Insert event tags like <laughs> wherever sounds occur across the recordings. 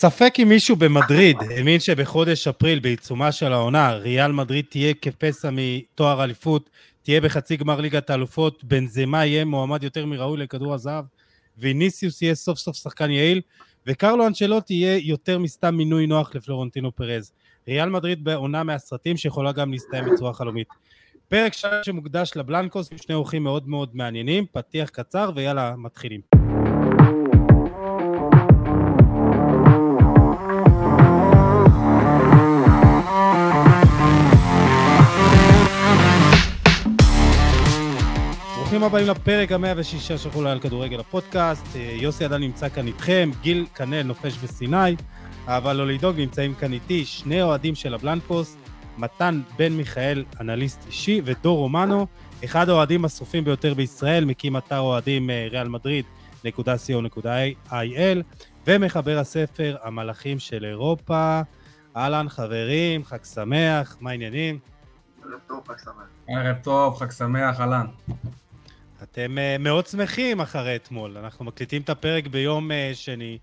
ספק אם מישהו במדריד האמין שבחודש אפריל בעיצומה של העונה ריאל מדריד תהיה כפסע מתואר אליפות, תהיה בחצי גמר ליגת האלופות, בנזמה יהיה מועמד יותר מראוי לכדור הזהב, ויניסיוס יהיה סוף סוף שחקן יעיל, וקרלו אנצ'לוטי יהיה יותר מסתם מינוי נוח לפלורנטינו פרז. ריאל מדריד בעונה מהסרטים שיכולה גם להסתיים בצורה חלומית. פרק שלם שמוקדש לבלנקוס עם שני אורחים מאוד מאוד מעניינים, פתיח קצר ויאללה מתחילים. ברוכים הבאים לפרק המאה ושישה של חולה על כדורגל הפודקאסט. אה, יוסי עדיין נמצא כאן איתכם, גיל כנל נופש בסיני, אבל לא לדאוג, נמצאים כאן איתי שני אוהדים של הבלנקוס, מתן בן מיכאל, אנליסט אישי, ודור רומנו, אחד האוהדים השרופים ביותר בישראל, מקים אתר אוהדים אה, ריאל מדריד, נקודה co.il, ומחבר הספר המלאכים של אירופה. אהלן חברים, חג שמח, מה העניינים? ערב טוב, חג שמח. ערב טוב, חג שמח, אהלן. אתם uh, מאוד שמחים אחרי אתמול. אנחנו מקליטים את הפרק ביום uh, שני,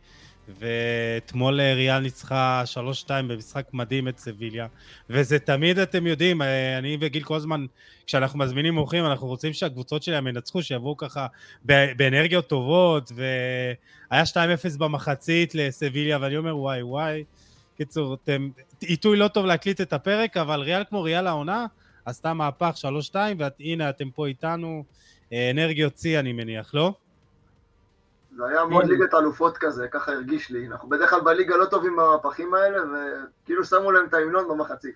ואתמול uh, ריאל ניצחה 3-2 במשחק מדהים את סביליה, וזה תמיד, אתם יודעים, אני וגיל כל הזמן, כשאנחנו מזמינים אורחים, אנחנו רוצים שהקבוצות שלהם ינצחו, שיבואו ככה באנרגיות טובות, והיה 2-0 במחצית לסביליה, ואני אומר, וואי, וואי. קיצור, אתם, עיתוי לא טוב להקליט את הפרק, אבל ריאל כמו ריאל העונה, עשתה מהפך 3-2, והנה אתם פה איתנו. אה, אנרגיות שיא אני מניח, לא? זה היה מאוד ליגת אלופות כזה, ככה הרגיש לי. אנחנו בדרך כלל בליגה לא טובים במהפכים האלה, וכאילו שמו להם את ההמנון במחצית.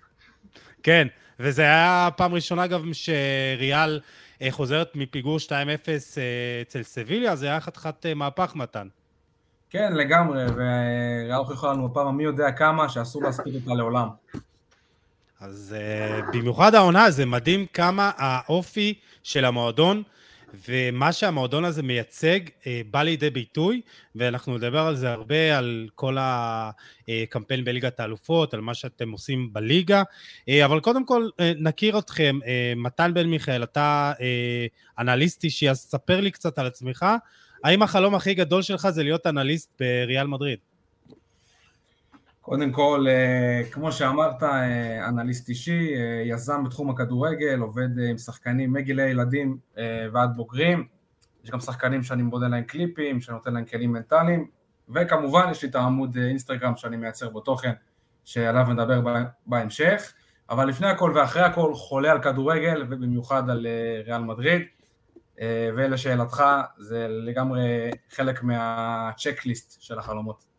כן, וזה היה פעם ראשונה גם שריאל אה, חוזרת מפיגור 2-0 אה, אצל סביליה, זה היה חתיכת מהפך מתן. כן, לגמרי, וריאל הוכיחה לנו בפעם המי יודע כמה שאסור להספיק אותה לעולם. אז במיוחד העונה, זה מדהים כמה האופי של המועדון ומה שהמועדון הזה מייצג אה, בא לידי ביטוי, ואנחנו נדבר על זה הרבה, על כל הקמפיין בליגת האלופות, על מה שאתם עושים בליגה, אה, אבל קודם כל אה, נכיר אתכם, מתן בן מיכאל, אתה אנליסט אישי, אז ספר לי קצת על עצמך, האם החלום הכי גדול שלך זה להיות אנליסט בריאל מדריד? קודם כל, אה, כמו שאמרת, אה, אנליסט אישי, אה, יזם בתחום הכדורגל, עובד עם שחקנים מגילי ילדים ועד בוגרים, יש גם שחקנים שאני מודד להם קליפים, שאני נותן להם כלים מנטליים, וכמובן יש לי את העמוד אינסטגרם שאני מייצר בו תוכן, שעליו נדבר בהמשך, אבל לפני הכל ואחרי הכל חולה על כדורגל, ובמיוחד על ריאל מדריד, ולשאלתך, זה לגמרי חלק מהצ'קליסט של החלומות.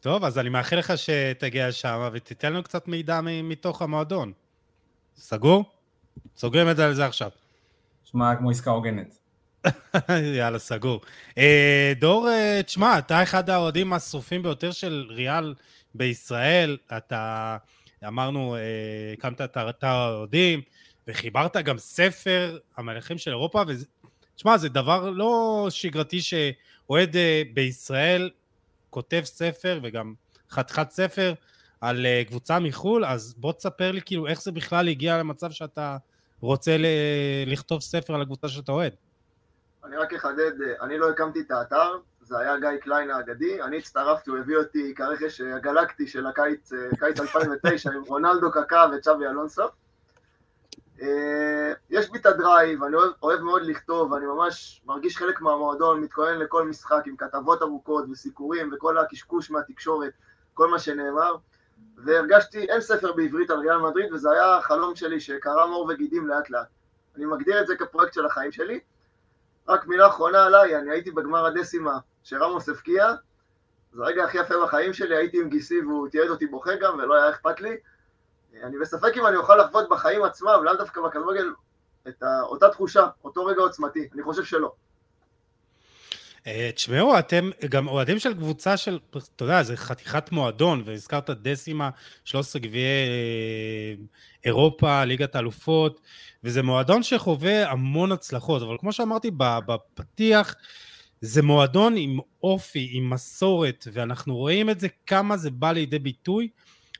טוב, אז אני מאחל לך שתגיע שם ותיתן לנו קצת מידע מתוך המועדון. סגור? סוגרים את זה על זה עכשיו. שמע, כמו עסקה הוגנת. <laughs> יאללה, סגור. אה, דור, אה, תשמע, אתה אחד האוהדים השרופים ביותר של ריאל בישראל. אתה, אמרנו, אה, הקמת את אתר האוהדים, וחיברת גם ספר, המלכים של אירופה, ותשמע, זה דבר לא שגרתי שאוהד בישראל כותב ספר וגם חתיכת ספר על אה, קבוצה מחו"ל, אז בוא תספר לי כאילו איך זה בכלל הגיע למצב שאתה רוצה ל- לכתוב ספר על הקבוצה שאתה אוהד. אני רק אחדד, אה, אני לא הקמתי את האתר, זה היה גיא קליין האגדי, אני הצטרפתי, הוא הביא אותי כרכש הגלקטי של הקיץ, אה, קיץ <laughs> 2009 עם רונלדו קקה וצ'אבי אלונסו. יש בי את הדרייב, אני אוהב, אוהב מאוד לכתוב, ואני ממש מרגיש חלק מהמועדון, מתכונן לכל משחק עם כתבות ארוכות וסיקורים וכל הקשקוש מהתקשורת, כל מה שנאמר, והרגשתי, אין ספר בעברית על ריאל מדריד, וזה היה החלום שלי שקרם עור וגידים לאט לאט. אני מגדיר את זה כפרויקט של החיים שלי. רק מילה אחרונה עליי, אני הייתי בגמר הדסימה שרמוס הבקיע, זה הרגע הכי יפה בחיים שלי, הייתי עם גיסי והוא תיעד אותי בוכה גם, ולא היה אכפת לי. אני בספק אם אני אוכל לחוות בחיים עצמם, לאו דווקא בכדורגל, את אותה תחושה, אותו רגע עוצמתי, אני חושב שלא. אה, תשמעו, אתם גם אוהדים של קבוצה של, אתה יודע, זה חתיכת מועדון, והזכרת דסימה, 13 גביעי אה, אירופה, ליגת האלופות, וזה מועדון שחווה המון הצלחות, אבל כמו שאמרתי בפתיח, זה מועדון עם אופי, עם מסורת, ואנחנו רואים את זה, כמה זה בא לידי ביטוי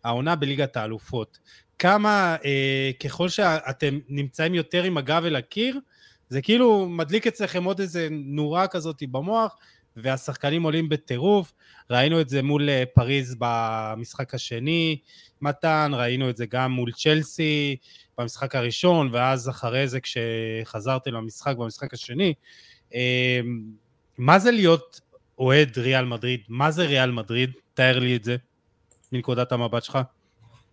העונה בליגת האלופות. כמה, אה, ככל שאתם נמצאים יותר עם הגב אל הקיר, זה כאילו מדליק אצלכם עוד איזה נורה כזאת במוח, והשחקנים עולים בטירוף. ראינו את זה מול אה, פריז במשחק השני, מתן, ראינו את זה גם מול צ'לסי במשחק הראשון, ואז אחרי זה כשחזרתם למשחק במשחק השני. אה, מה זה להיות אוהד ריאל מדריד? מה זה ריאל מדריד? תאר לי את זה מנקודת המבט שלך.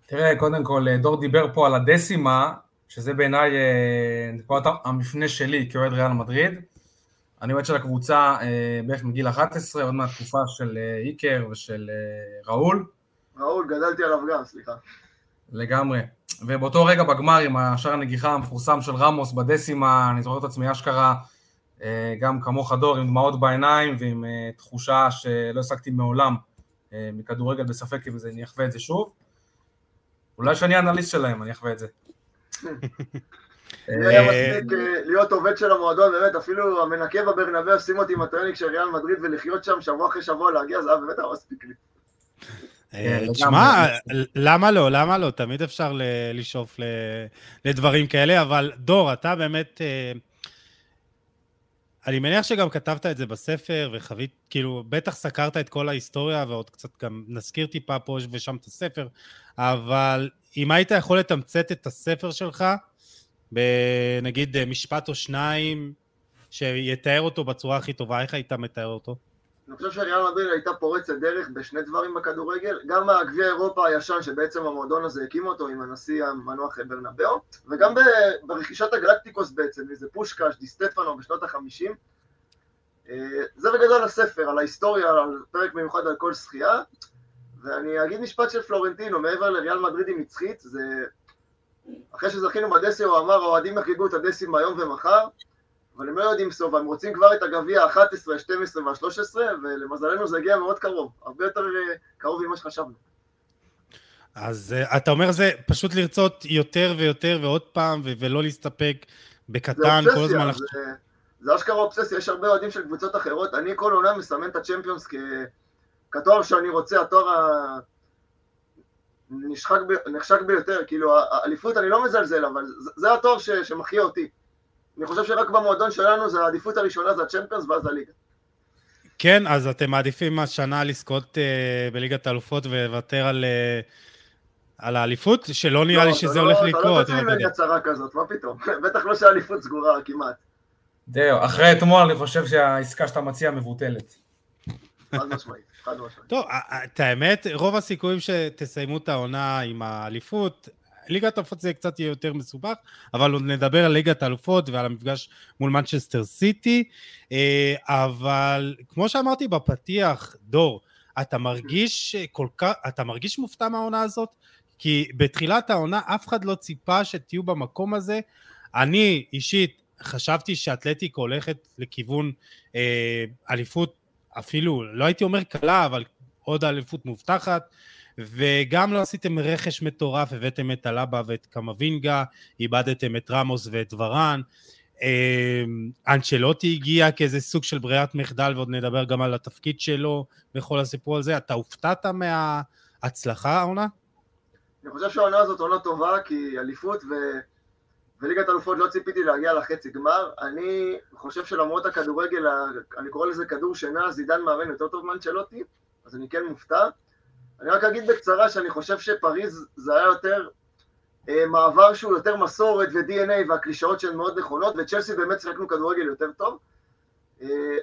תראה, קודם כל, דור דיבר פה על הדסימה, שזה בעיניי נקודת המפנה שלי כאוהד ריאל מדריד. אני אוהד של הקבוצה אה, בערך מגיל 11, עוד מהתקופה של אה, איקר ושל אה, ראול. ראול, גדלתי עליו גם, סליחה. לגמרי. ובאותו רגע בגמר עם השער הנגיחה המפורסם של רמוס בדסימה, אני זוכר את עצמי אשכרה, גם כמוך דור, עם דמעות בעיניים ועם תחושה שלא השגתי מעולם מכדורגל בספק אם אני אחווה את זה שוב. אולי שאני אנליסט שלהם, אני אחווה את זה. <laughs> לי היה מספיק אה, להיות עובד של המועדון, באמת, אפילו המנקה בברנבאו שים אותי עם הטרנינג של ריאל מדריד ולחיות שם שבוע אחרי שבוע להגיע, זה היה באמת היה מספיק לי. אה, תשמע, למה לא? למה לא? תמיד אפשר לשאוף לדברים כאלה, אבל דור, אתה באמת... אני מניח שגם כתבת את זה בספר, וחווית, כאילו, בטח סקרת את כל ההיסטוריה, ועוד קצת גם נזכיר טיפה פה ושם את הספר, אבל אם היית יכול לתמצת את הספר שלך, בנגיד אה, משפט או שניים שיתאר אותו בצורה הכי טובה, איך היית מתאר אותו? אני חושב שריאל מדריד הייתה פורצת דרך בשני דברים בכדורגל, גם הגביע אירופה הישן שבעצם המועדון הזה הקים אותו עם הנשיא המנוח ברנבאו, וגם ברכישת הגלקטיקוס בעצם, איזה פושקש, דיסטפנו בשנות החמישים. אה, זה בגדול הספר, על ההיסטוריה, על פרק מיוחד על כל שחייה, ואני אגיד משפט של פלורנטינו, מעבר לריאל מדריד נצחית, זה אחרי שזכינו בדסי הוא אמר, האוהדים יחגגו את הדסים היום ומחר, אבל הם לא יודעים סוף, הם רוצים כבר את הגביע ה-11, ה-12 וה-13, ולמזלנו זה הגיע מאוד קרוב, הרבה יותר אה, קרוב ממה שחשבנו. אז uh, אתה אומר זה פשוט לרצות יותר ויותר ועוד פעם, ו- ולא להסתפק בקטן כל הזמן. זה, זה אשכרה אובססיה, יש הרבה אוהדים של קבוצות אחרות, אני כל עונה מסמן את הצ'מפיונס כ... כתואר שאני רוצה, התואר ה... נשחק, ב, נחשק ביותר, כאילו האליפות אני לא מזלזל, אבל זה, זה התואר ש, שמחיה אותי. אני חושב שרק במועדון שלנו זה העדיפות הראשונה זה הצ'מפיונס ואז הליגה. כן, אז אתם מעדיפים השנה לזכות uh, בליגת האלופות ולוותר על, uh, על האליפות? שלא נראה לא, לי שזה לא, הולך לקרות. אתה לא תוציא ממני הצהרה כזאת, מה פתאום? <laughs> בטח לא שהאליפות סגורה כמעט. זהו, אחרי אתמול אני חושב שהעסקה שאתה מציע מבוטלת. חד משמעית. טוב, את האמת, רוב הסיכויים שתסיימו את העונה עם האליפות, ליגת האלופות זה קצת יהיה יותר מסובך, אבל עוד נדבר על ליגת האלופות ועל המפגש מול מנצ'סטר סיטי, אה, אבל כמו שאמרתי בפתיח, דור, אתה מרגיש כל כך, אתה מרגיש מופתע מהעונה הזאת? כי בתחילת העונה אף אחד לא ציפה שתהיו במקום הזה. אני אישית חשבתי שאתלטיקו הולכת לכיוון אה, אליפות אפילו, לא הייתי אומר קלה, אבל עוד אליפות מובטחת, וגם לא עשיתם רכש מטורף, הבאתם את הלבה ואת קמבינגה, איבדתם את רמוס ואת ורן, אמ, אנצ'לוטי הגיע כאיזה סוג של ברירת מחדל, ועוד נדבר גם על התפקיד שלו וכל הסיפור הזה. אתה הופתעת מההצלחה העונה? אני חושב שהעונה הזאת עונה טובה, כי אליפות ו... וליגת אלופות לא ציפיתי להגיע לחצי גמר. אני חושב שלמרות הכדורגל, אני קורא לזה כדור שינה, זידן מאמן יותר טוב מאנצ'לוטי, אז אני כן מופתע. אני רק אגיד בקצרה שאני חושב שפריז זה היה יותר אה, מעבר שהוא יותר מסורת ו-DNA והקלישאות שהן מאוד נכונות, וצ'לסי באמת שיחקנו כדורגל יותר טוב. אה,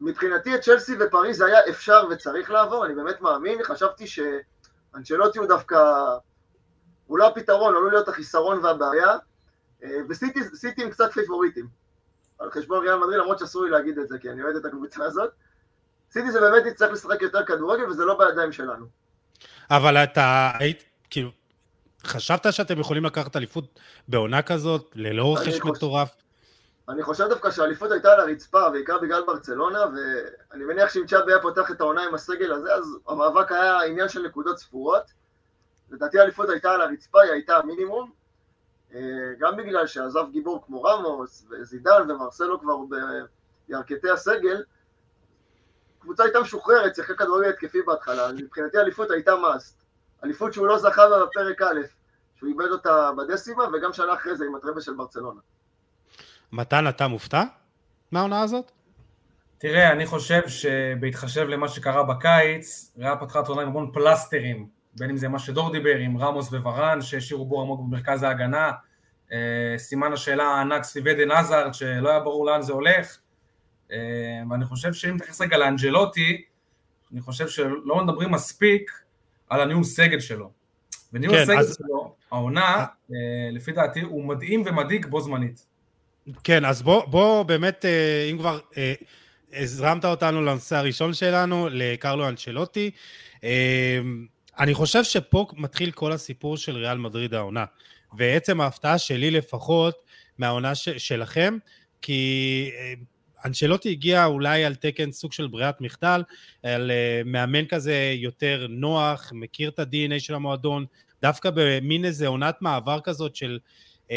מבחינתי את צ'לסי ופריז היה אפשר וצריך לעבור, אני באמת מאמין, חשבתי שאנצ'לוטי הוא דווקא, הוא לא הפתרון, עלול להיות החיסרון והבעיה, אה, וסיטי הם קצת פיבוריטים, על חשבון ריאל מדריד, למרות שאסור לי להגיד את זה, כי אני אוהד את הקבוצה הזאת. סיטי זה באמת יצטרך לשחק יותר כדורגל, וזה לא בידיים שלנו. אבל אתה היית, כאילו, חשבת שאתם יכולים לקחת אליפות בעונה כזאת, ללא רכש מטורף? אני חושב דווקא שהאליפות הייתה על הרצפה, בעיקר בגלל ברצלונה, ואני מניח שאם צ'אבי היה פותח את העונה עם הסגל הזה, אז המאבק היה עניין של נקודות ספורות. לדעתי האליפות הייתה על הרצפה, היא הייתה המינימום, אה, גם בגלל שעזב גיבור כמו רמוס וזידן ומרסלו כבר בירכתי הסגל, הקבוצה הייתה משוחררת, שיחקה כדורגל התקפי בהתחלה, מבחינתי אליפות הייתה מאסט. אליפות שהוא לא זכה בה בפרק א', שהוא איבד אותה בדסימה, וגם שנה אחרי זה עם הטרבל של ברצלונה. מתן, אתה מופתע מהעונה הזאת? תראה, אני חושב שבהתחשב למה שקרה בקיץ, ריאל פתחה את העונה עם המון פלסטרים, בין אם זה מה שדור דיבר, עם רמוס וורן, שהשאירו בור עמוק במרכז ההגנה, אה, סימן השאלה הענק סביב עדן עזארד, שלא היה ברור לאן זה הולך, ואני חושב שאם נתייחס רגע לאנג'לוטי, אני חושב שלא מדברים מספיק על הניהול סגל שלו. וניהול כן, הסגל אז... שלו, העונה, אה, לפי דעתי, הוא מדהים ומדאיג בו זמנית. כן, אז בוא, בוא באמת, אם כבר הזרמת אותנו לנושא הראשון שלנו, לקרלו אנצ'לוטי, אני חושב שפה מתחיל כל הסיפור של ריאל מדריד העונה. ועצם ההפתעה שלי לפחות מהעונה ש- שלכם, כי אה, אנשלוטי הגיע אולי על תקן סוג של ברירת מחדל, על uh, מאמן כזה יותר נוח, מכיר את ה-DNA של המועדון, דווקא במין איזה עונת מעבר כזאת של uh,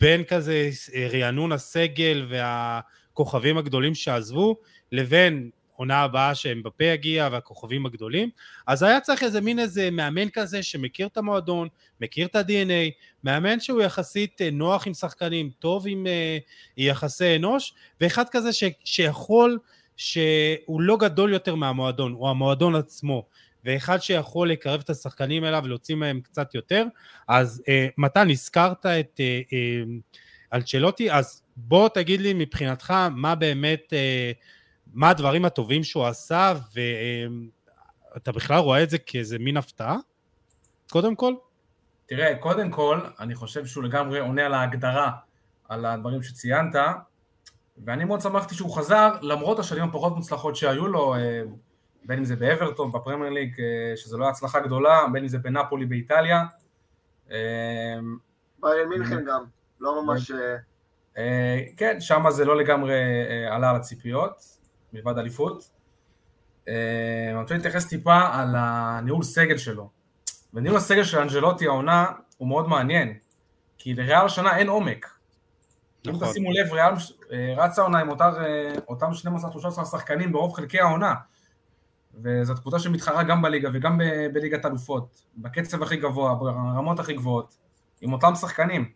בין כזה רענון הסגל והכוכבים הגדולים שעזבו, לבין עונה הבאה שאמבפה יגיע והכוכבים הגדולים, אז היה צריך איזה מין איזה מאמן כזה שמכיר את המועדון, מכיר את ה-DNA, מאמן שהוא יחסית אה, נוח עם שחקנים, טוב עם uh, יחסי אנוש, ואחד כזה ש, שיכול, שהוא לא גדול יותר מהמועדון, הוא המועדון עצמו, ואחד שיכול לקרב את השחקנים אליו ולהוציא מהם קצת יותר, אז uh, מתן, הזכרת את uh, uh, אלצ'לוטי, אז בוא תגיד לי מבחינתך מה באמת uh, מה הדברים הטובים שהוא עשה, ואתה בכלל רואה את זה כאיזה מין הפתעה? קודם כל? תראה, קודם כל, אני חושב שהוא לגמרי עונה על ההגדרה, על הדברים שציינת, ואני מאוד שמחתי שהוא חזר, למרות השנים הפחות מוצלחות שהיו לו, אה, בין אם זה באברטון, בפרמייר ליג, אה, שזה לא הצלחה גדולה, בין אם זה בנפולי באיטליה. אה, ביירן מינכן גם, לא ממש... כן, שם זה לא לגמרי עלה על הציפיות. מלבד אליפות. אה, אני רוצה להתייחס טיפה על הניהול סגל שלו. וניהול הסגל של אנג'לוטי העונה הוא מאוד מעניין, כי לריאל השנה אין עומק. נכון. אם תשימו לב, ריאל אה, רצה העונה עם אותר, אה, אותם 12-13 שחקנים ברוב חלקי העונה. וזאת קבוצה שמתחרה גם בליגה וגם בליגת אלופות, בקצב הכי גבוה, ברמות הכי גבוהות, עם אותם שחקנים.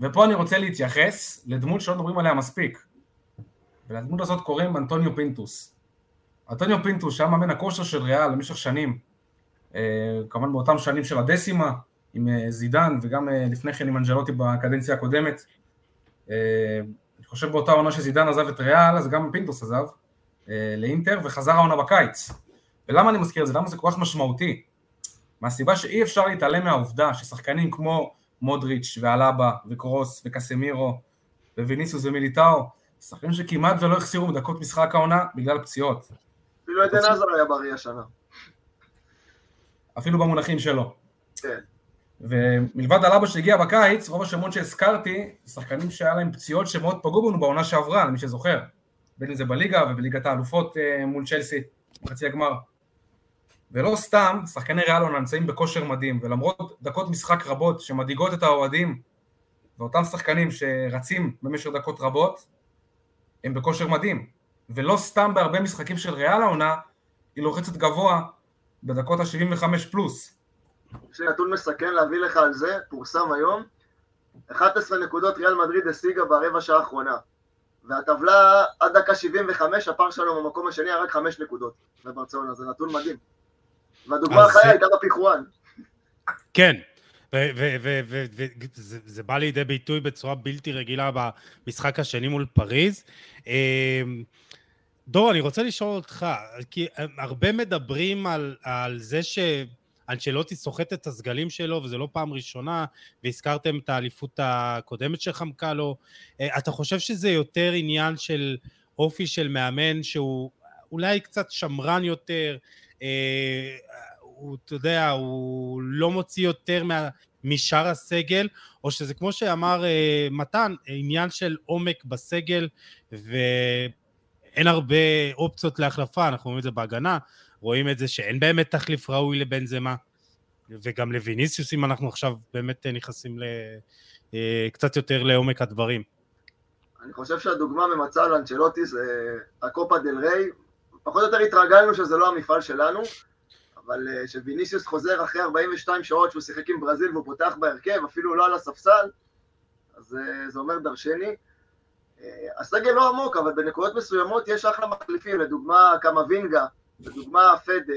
ופה אני רוצה להתייחס לדמות שלא מדברים עליה מספיק. ולדמות הזאת קוראים אנטוניו פינטוס. אנטוניו פינטוס שהיה מאמן הכושר של ריאל במשך שנים, אה, כמובן באותם שנים של הדסימה, עם אה, זידן וגם אה, לפני כן עם אנג'לוטי בקדנציה הקודמת. אני חושב באותה עונה שזידן עזב את ריאל, אז גם פינטוס עזב לאינטר וחזר העונה בקיץ. ולמה אני מזכיר את זה? למה זה כל כך משמעותי? מהסיבה שאי אפשר להתעלם מהעובדה ששחקנים כמו מודריץ' ואלאבה וקרוס וקסמירו וויניסוס ומיליטאו שחקנים שכמעט ולא החסירו בדקות משחק העונה בגלל פציעות. אפילו עדן עזר היה בריא השנה. אפילו במונחים שלו. כן. ומלבד הלבה שהגיע בקיץ, רוב השמות שהזכרתי, שחקנים שהיה להם פציעות שמאוד פגעו בנו בעונה שעברה, למי שזוכר. בין אם זה בליגה ובליגת האלופות אה, מול צ'לסי, בחצי הגמר. ולא סתם, שחקני ריאלון נמצאים בכושר מדהים, ולמרות דקות משחק רבות שמדאיגות את האוהדים, ואותם שחקנים שרצים במשך דקות רבות, הם בכושר מדהים, ולא סתם בהרבה משחקים של ריאל העונה, היא לוחצת גבוה בדקות ה-75 פלוס. יש לי נתון מסכן להביא לך על זה, פורסם היום, 11 נקודות ריאל מדריד השיגה ברבע שעה האחרונה. והטבלה עד דקה 75, הפער שלנו במקום השני היה רק 5 נקודות בברצלונה, זה נתון מדהים. והדוגמה החיה הייתה בפיחואן. כן, וזה בא לידי ביטוי בצורה בלתי רגילה במשחק השני מול פריז. אמ, דור, אני רוצה לשאול אותך, כי הרבה מדברים על, על זה שאנצ'לוטי סוחט את הסגלים שלו, וזו לא פעם ראשונה, והזכרתם את האליפות הקודמת שחמקה לו. אה, אתה חושב שזה יותר עניין של אופי של מאמן שהוא אולי קצת שמרן יותר, אה, הוא, אתה יודע, הוא לא מוציא יותר מה, משאר הסגל, או שזה כמו שאמר uh, מתן, עניין של עומק בסגל, ואין הרבה אופציות להחלפה, אנחנו רואים את זה בהגנה, רואים את זה שאין באמת תחליף ראוי לבן זמה, וגם לויניסיוס, אם אנחנו עכשיו באמת נכנסים ל, uh, קצת יותר לעומק הדברים. אני חושב שהדוגמה ממצה על אנצ'לוטי זה הקופה דל ריי, פחות או יותר התרגלנו שזה לא המפעל שלנו, אבל אה, שוויניסיוס חוזר אחרי 42 שעות שהוא שיחק עם ברזיל והוא פותח בהרכב, אפילו לא על הספסל, אז אה, זה אומר דרשני. הסגל לא עמוק, אבל בנקודות מסוימות יש אחלה מחליפים, לדוגמה קמבינגה, לדוגמה פדה,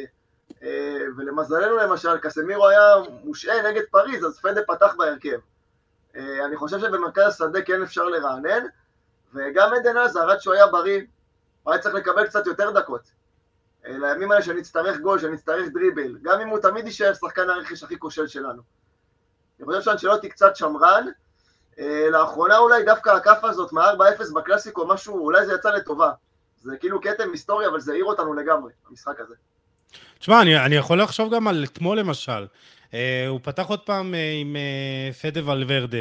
ולמזלנו למשל, קסמירו היה מושעה נגד פריז, אז פדה פתח בהרכב. אני חושב שבמרכז השדה כן אפשר לרענן, וגם עדן עזר, עד שהוא היה בריא, הוא היה צריך לקבל קצת יותר דקות. לימים האלה שנצטרך גול, שנצטרך דריבל, גם אם הוא תמיד יישאר שחקן הרכש הכי כושל שלנו. אני חושב שאנשלוטי קצת שמרן, לאחרונה אולי דווקא הכאפה הזאת מה-4-0 בקלאסיקו, משהו, אולי זה יצא לטובה. זה כאילו כתם היסטורי, אבל זה העיר אותנו לגמרי, המשחק הזה. תשמע, אני, אני יכול לחשוב גם על אתמול למשל. Uh, הוא פתח עוד פעם uh, עם uh, פדה ולוורדה,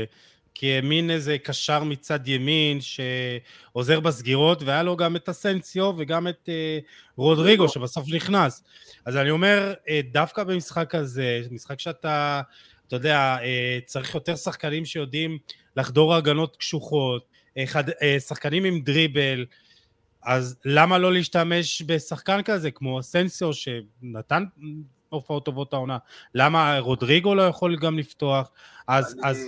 כי האמין איזה קשר מצד ימין שעוזר בסגירות, והיה לו גם את אסנסיו וגם את uh, רודריגו שבסוף נכנס. אז אני אומר, uh, דווקא במשחק הזה, משחק שאתה, אתה יודע, uh, צריך יותר שחקנים שיודעים לחדור הגנות קשוחות, uh, חד, uh, שחקנים עם דריבל, אז למה לא להשתמש בשחקן כזה כמו אסנסיו שנתן הופעות טובות העונה? למה רודריגו לא יכול גם לפתוח? אז, אני... אז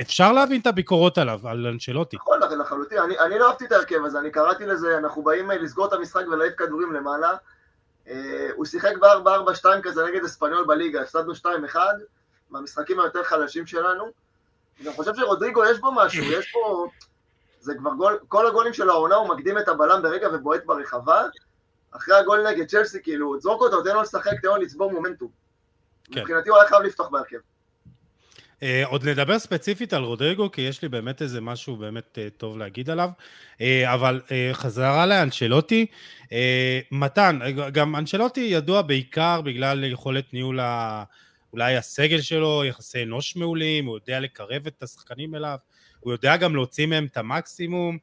אפשר להבין את הביקורות עליו, על אנשלוטי. נכון, לחלוטין. אני, אני לא אהבתי את ההרכב הזה, אני קראתי לזה, אנחנו באים לסגור את המשחק ולהעיף כדורים למעלה. אה, הוא שיחק ב-4-4-2 כזה נגד אספניול בליגה, הפסדנו 2-1, מהמשחקים היותר חלשים שלנו. אני חושב שרודריגו יש בו משהו, יש פה... זה כבר גול, כל הגולים של העונה הוא מקדים את הבלם ברגע ובועט ברחבה. אחרי הגול נגד צ'לסי, כאילו, זרוק אותו, תן לו לשחק, תן לו לצבור מומנטום. כן. מבחינתי הוא היה חייב לפתוח בהרכב. Uh, עוד נדבר ספציפית על רודריגו, כי יש לי באמת איזה משהו באמת uh, טוב להגיד עליו, uh, אבל uh, חזרה לאנשלוטי. Uh, מתן, גם אנשלוטי ידוע בעיקר בגלל יכולת ניהול ה... אולי הסגל שלו, יחסי אנוש מעולים, הוא יודע לקרב את השחקנים אליו, הוא יודע גם להוציא מהם את המקסימום.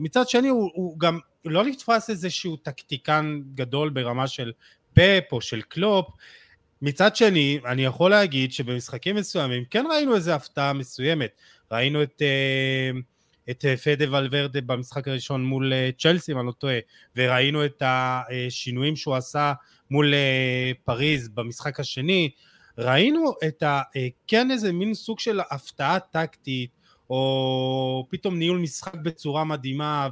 מצד שני, הוא, הוא גם לא נתפס איזשהו טקטיקן גדול ברמה של פפ או של קלופ. מצד שני, אני יכול להגיד שבמשחקים מסוימים כן ראינו איזו הפתעה מסוימת. ראינו את, אה, את פדה ואלוורדה במשחק הראשון מול אה, צ'לסי, אם אני לא טועה, וראינו את השינויים שהוא עשה מול אה, פריז במשחק השני. ראינו את ה... כן איזה מין סוג של הפתעה טקטית, או פתאום ניהול משחק בצורה מדהימה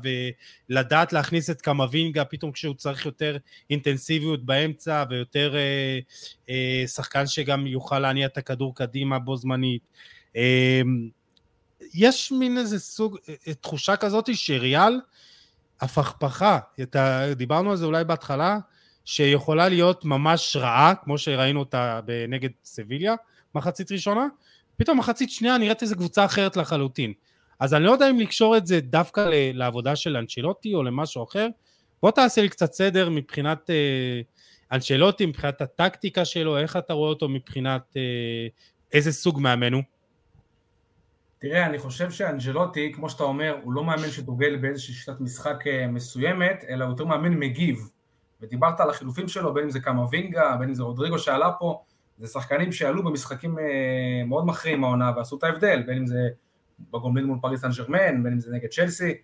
ולדעת להכניס את קמבינגה פתאום כשהוא צריך יותר אינטנסיביות באמצע ויותר אה, אה, שחקן שגם יוכל להניע את הכדור קדימה בו זמנית. אה, יש מין איזה סוג, אה, תחושה כזאת שריאל הפכפכה, דיברנו על זה אולי בהתחלה, שיכולה להיות ממש רעה, כמו שראינו אותה נגד סביליה, מחצית ראשונה, פתאום מחצית שנייה נראית איזה קבוצה אחרת לחלוטין. אז אני לא יודע אם לקשור את זה דווקא לעבודה של אנצ'לוטי או למשהו אחר. בוא תעשה לי קצת סדר מבחינת אה, אנצ'לוטי, מבחינת הטקטיקה שלו, איך אתה רואה אותו מבחינת אה, איזה סוג מאמן הוא? תראה, אני חושב שאנג'לוטי, כמו שאתה אומר, הוא לא מאמן שדוגל באיזושהי שיטת משחק אה, מסוימת, אלא הוא יותר מאמן מגיב. ודיברת על החילופים שלו, בין אם זה קמבינגה, בין אם זה רודריגו שעלה פה, זה שחקנים שעלו במשחקים אה, מאוד מכריעים העונה ועשו את ההבדל, בין אם זה בגומלין מול פריס סן ג'רמן, בין אם זה נגד צ'לסי,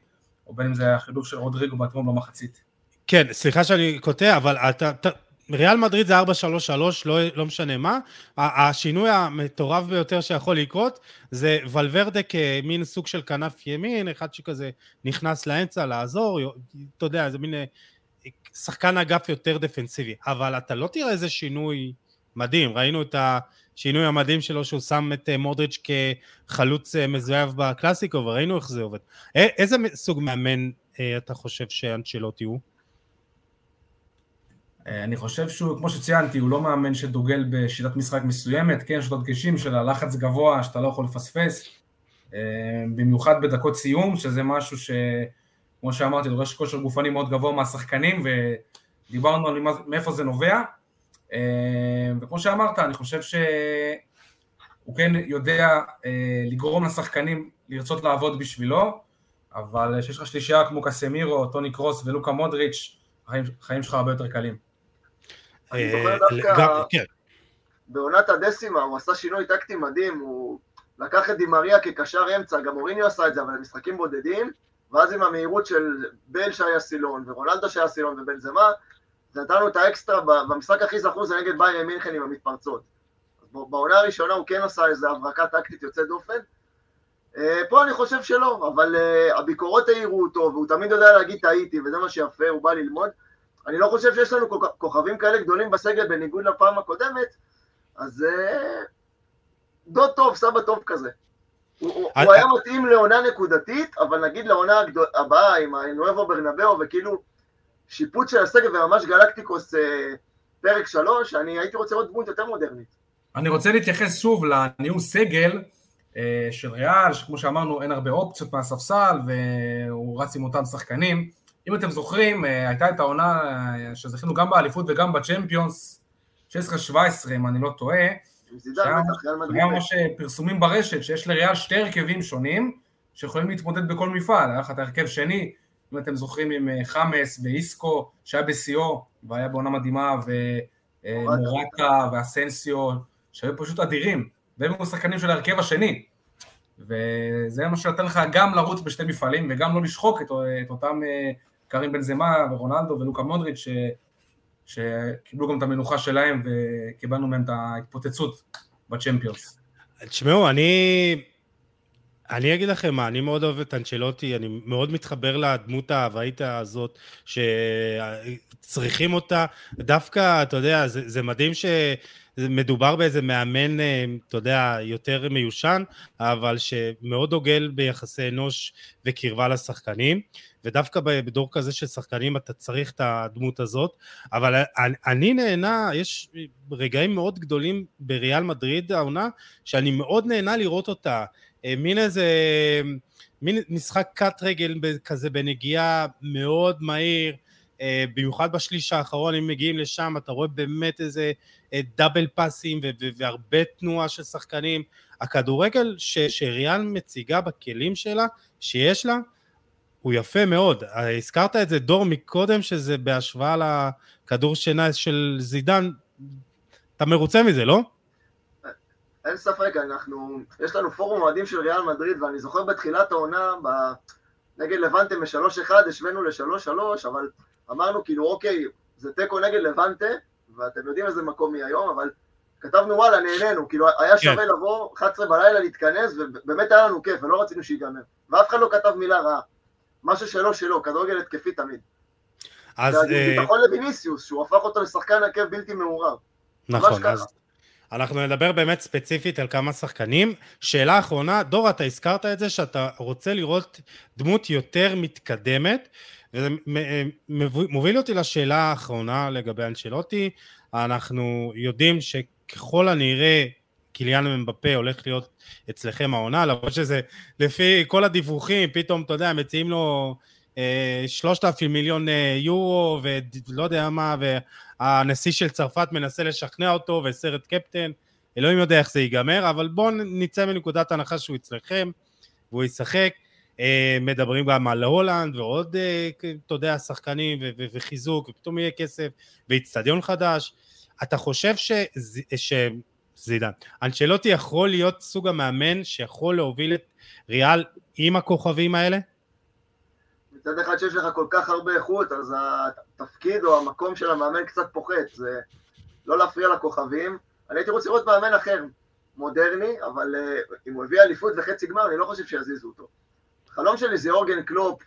או בין אם זה החילוף של רודריגו בעצמו במחצית. כן, סליחה שאני קוטע, אבל אתה, אתה, ריאל מדריד זה 4-3-3, לא, לא משנה מה. השינוי המטורף ביותר שיכול לקרות זה ולוורדה כמין סוג של כנף ימין, אחד שכזה נכנס לאמצע לעזור, אתה יודע, זה מין אה, שחקן אגף יותר דפנסיבי. אבל אתה לא תראה איזה שינוי מדהים, ראינו את השינוי המדהים שלו שהוא שם את אה, מודריץ' כחלוץ אה, מזויף בקלאסיקו וראינו איך זה עובד. איזה סוג מאמן אה, אתה חושב שאנצ'לוטי הוא? אני חושב שהוא, כמו שציינתי, הוא לא מאמן שדוגל בשיטת משחק מסוימת, כן, יש לו דגשים של הלחץ גבוה שאתה לא יכול לפספס, במיוחד בדקות סיום, שזה משהו ש... כמו שאמרתי, דורש כושר גופני מאוד גבוה מהשחקנים, ודיברנו על מאיפה זה נובע. אה, וכמו שאמרת, אני חושב שהוא כן יודע אה, לגרום לשחקנים לרצות לעבוד בשבילו, אבל כשיש לך שלישייה כמו קסמירו, טוני קרוס ולוקה מודריץ', החיים שלך הרבה יותר קלים. אני זוכר אה, דווקא כן. בעונת הדסימה, הוא עשה שינוי טקטי מדהים, הוא לקח את דימריה כקשר אמצע, גם אוריניו עשה את זה, אבל למשחקים בודדים, ואז עם המהירות של בל שהיה סילון, ורונלדו שהיה סילון ובנזמה, לנו את האקסטרה, במשחק הכי זכור זה נגד בייר מינכן עם המתפרצות. בעונה הראשונה הוא כן עשה איזו הברקה טקטית יוצאת דופן. אה, פה אני חושב שלא, אבל uh, הביקורות העירו אותו, והוא תמיד יודע להגיד טעיתי, וזה מה שיפה, הוא בא ללמוד. אני לא חושב שיש לנו כוכבים כאלה גדולים בסגל בניגוד לפעם הקודמת, אז uh, דוד טוב, סבא טוב כזה. הוא, הוא היה מתאים לעונה נקודתית, אבל נגיד לעונה הבאה עם הנואבו ברנבאו, וכאילו שיפוט של הסגל וממש גלקטיקוס פרק שלוש, אני הייתי רוצה לראות דמות יותר מודרנית. אני רוצה להתייחס שוב לניהול סגל אה, של ריאל, שכמו שאמרנו אין הרבה אופציות מהספסל והוא רץ עם אותם שחקנים. אם אתם זוכרים, אה, הייתה את העונה אה, שזכינו גם באליפות וגם בצ'מפיונס, 16-17 אם אני לא טועה. היה ממש פרסומים ברשת שיש לריאל שתי הרכבים שונים שיכולים להתמודד בכל מפעל, היה לך את ההרכב שני, אם אתם זוכרים עם חמאס ואיסקו שהיה בשיאו והיה בעונה מדהימה ומורטה ואסנסיו שהיו פשוט אדירים והם היו שחקנים של ההרכב השני. וזה מה שנותן לך גם לרוץ בשתי מפעלים וגם לא לשחוק את, את אותם אה, קרים בן זמה ורונלדו ולוקה מודריץ' ש, שקיבלו גם את המנוחה שלהם וקיבלנו מהם את ההתפוצצות בצ'מפיונס. תשמעו, אני... אני אגיד לכם מה, אני מאוד אוהב את אנצ'לוטי, אני מאוד מתחבר לדמות ההוואית הזאת, שצריכים אותה. דווקא, אתה יודע, זה, זה מדהים ש... מדובר באיזה מאמן, אה, אתה יודע, יותר מיושן, אבל שמאוד דוגל ביחסי אנוש וקרבה לשחקנים, ודווקא בדור כזה של שחקנים אתה צריך את הדמות הזאת, אבל אני נהנה, יש רגעים מאוד גדולים בריאל מדריד העונה, שאני מאוד נהנה לראות אותה, מין איזה... מין משחק קאט רגל כזה בנגיעה מאוד מהיר, אה, במיוחד בשליש האחרון, אם מגיעים לשם, אתה רואה באמת איזה דאבל אה, פאסים והרבה תנועה של שחקנים. הכדורגל שריאל מציגה בכלים שלה, שיש לה, הוא יפה מאוד. אה, הזכרת את זה, דור, מקודם, שזה בהשוואה לכדור שינה של זידן. אתה מרוצה מזה, לא? אין ספק, אנחנו, יש לנו פורום אוהדים של ריאל מדריד, ואני זוכר בתחילת העונה, ב... נגד לבנטה מ-3-1, השווינו ל-3-3, אבל אמרנו כאילו אוקיי, זה תיקו נגד לבנטה, ואתם יודעים איזה מקום היא היום, אבל כתבנו וואלה, נהנינו, כאילו היה כן. שווה לבוא 11 בלילה להתכנס, ובאמת היה לנו כיף, ולא רצינו שיגמר. ואף אחד לא כתב מילה רעה. מה ששלו שלו, כדורגל התקפי תמיד. אז... זה אה, ביטחון לביניסיוס, שהוא הפך אותו לשחקן הרכב בלתי מעורב. נכון, אז... אנחנו נדבר באמת ספציפית על כמה שחקנים. שאלה אחרונה, דור, אתה הזכרת את זה שאתה רוצה לראות דמות יותר מתקדמת, וזה מוביל אותי לשאלה האחרונה לגבי אנשלוטי. אנחנו יודעים שככל הנראה קיליאן מבפה הולך להיות אצלכם העונה, למרות שזה לפי כל הדיווחים, פתאום, אתה יודע, מציעים לו אה, שלושת אלפים מיליון אה, יורו ולא יודע מה, והנשיא של צרפת מנסה לשכנע אותו וסרט קפטן, אלוהים יודע איך זה ייגמר, אבל בואו נצא מנקודת הנחה שהוא אצלכם והוא ישחק. אה, מדברים גם על הולנד ועוד, אה, אתה יודע, שחקנים וחיזוק, ופתאום יהיה כסף, ואיצטדיון חדש. אתה חושב שזידן, אנשלוטי יכול להיות סוג המאמן שיכול להוביל את ריאל עם הכוכבים האלה? מצד אחד שיש לך כל כך הרבה איכות, אז התפקיד או המקום של המאמן קצת פוחת, זה לא להפריע לכוכבים. אני הייתי רוצה לראות מאמן אחר, מודרני, אבל אה, אם הוא הביא אליפות וחצי גמר, אני לא חושב שיזיזו אותו. החלום שלי זה יורגן קלופ,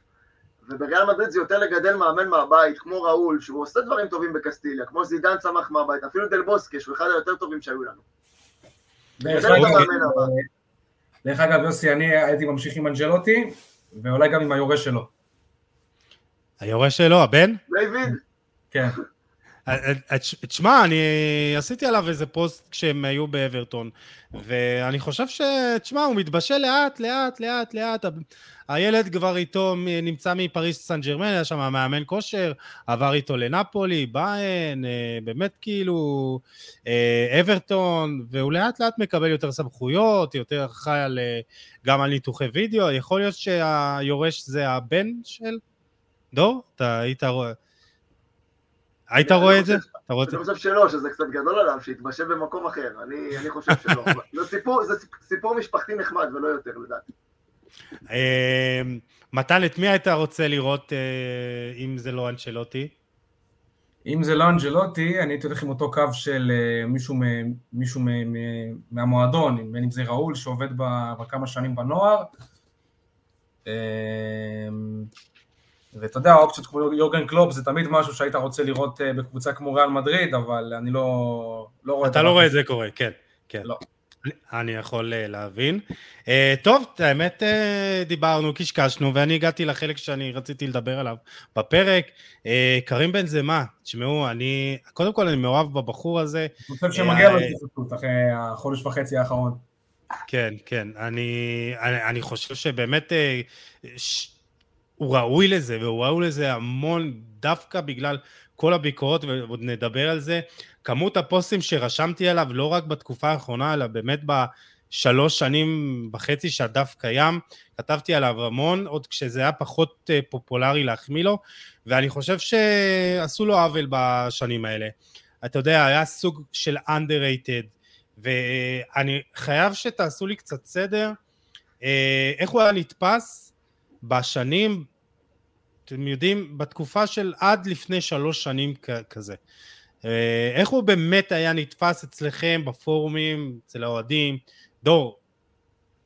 ובריאל מדריד זה יותר לגדל מאמן מהבית, כמו ראול, שהוא עושה דברים טובים בקסטיליה, כמו זידן צמח מהבית, אפילו דל בוסקה, שהוא אחד היותר טובים שהיו לנו. דרך אגב, יוסי, אני הייתי ממשיך עם אנצ'לוטי, ואולי גם עם היורש שלו. היורש שלו, הבן? דיוויד. כן. תשמע, אני עשיתי עליו איזה פוסט כשהם היו באברטון, ואני חושב ש... תשמע, הוא מתבשל לאט, לאט, לאט, לאט. הילד כבר איתו נמצא מפריס סן ג'רמן, היה שם מאמן כושר, עבר איתו לנפולי, ביין, אה, באמת כאילו אה, אברטון, והוא לאט לאט מקבל יותר סמכויות, יותר חי על, אה, גם על ניתוחי וידאו, יכול להיות שהיורש זה הבן של דור? אתה היית רואה... היית רואה את זה? אני חושב שלא, שזה קצת גדול עליו, שיתבשל במקום אחר, אני חושב שלא. <laughs> זה סיפור משפחתי נחמד ולא יותר לדעתי. אמ, מתן, את מי היית רוצה לראות אה, אם זה לא אנשלוטי? אם זה לא אנג'לוטי, אני הייתי הולך עם אותו קו של אה, מישהו, מישהו מהמועדון, בין אם זה ראול שעובד בכמה שנים בנוער. ואתה יודע, האופציות כמו יורגן קלוב זה תמיד משהו שהיית רוצה לראות אה, בקבוצה כמו ריאל מדריד, אבל אני לא, לא רואה... אתה לא רואה את זה קורה, כן. כן. לא. אני יכול אה, להבין. Uh, טוב, האמת דיברנו, קשקשנו, ואני הגעתי לחלק שאני רציתי לדבר עליו בפרק. קרים בן זמה, תשמעו, אני, קודם כל אני מאוהב בבחור הזה. אני חושב שמגיע לו התייחסות אחרי החודש וחצי האחרון. כן, כן, אני, אני, אני חושב שבאמת ש... הוא ראוי לזה, והוא ראוי לזה המון, דווקא בגלל כל הביקורות, ועוד נדבר על זה. כמות הפוסטים שרשמתי עליו, לא רק בתקופה האחרונה, אלא באמת בשלוש שנים וחצי שהדף קיים, כתבתי עליו המון, עוד כשזה היה פחות אה, פופולרי להחמיא לו, ואני חושב שעשו לו עוול בשנים האלה. אתה יודע, היה סוג של underrated, ואני חייב שתעשו לי קצת סדר, אה, איך הוא היה נתפס בשנים, אתם יודעים, בתקופה של עד לפני שלוש שנים כזה. אה, איך הוא באמת היה נתפס אצלכם בפורומים, אצל האוהדים? דור,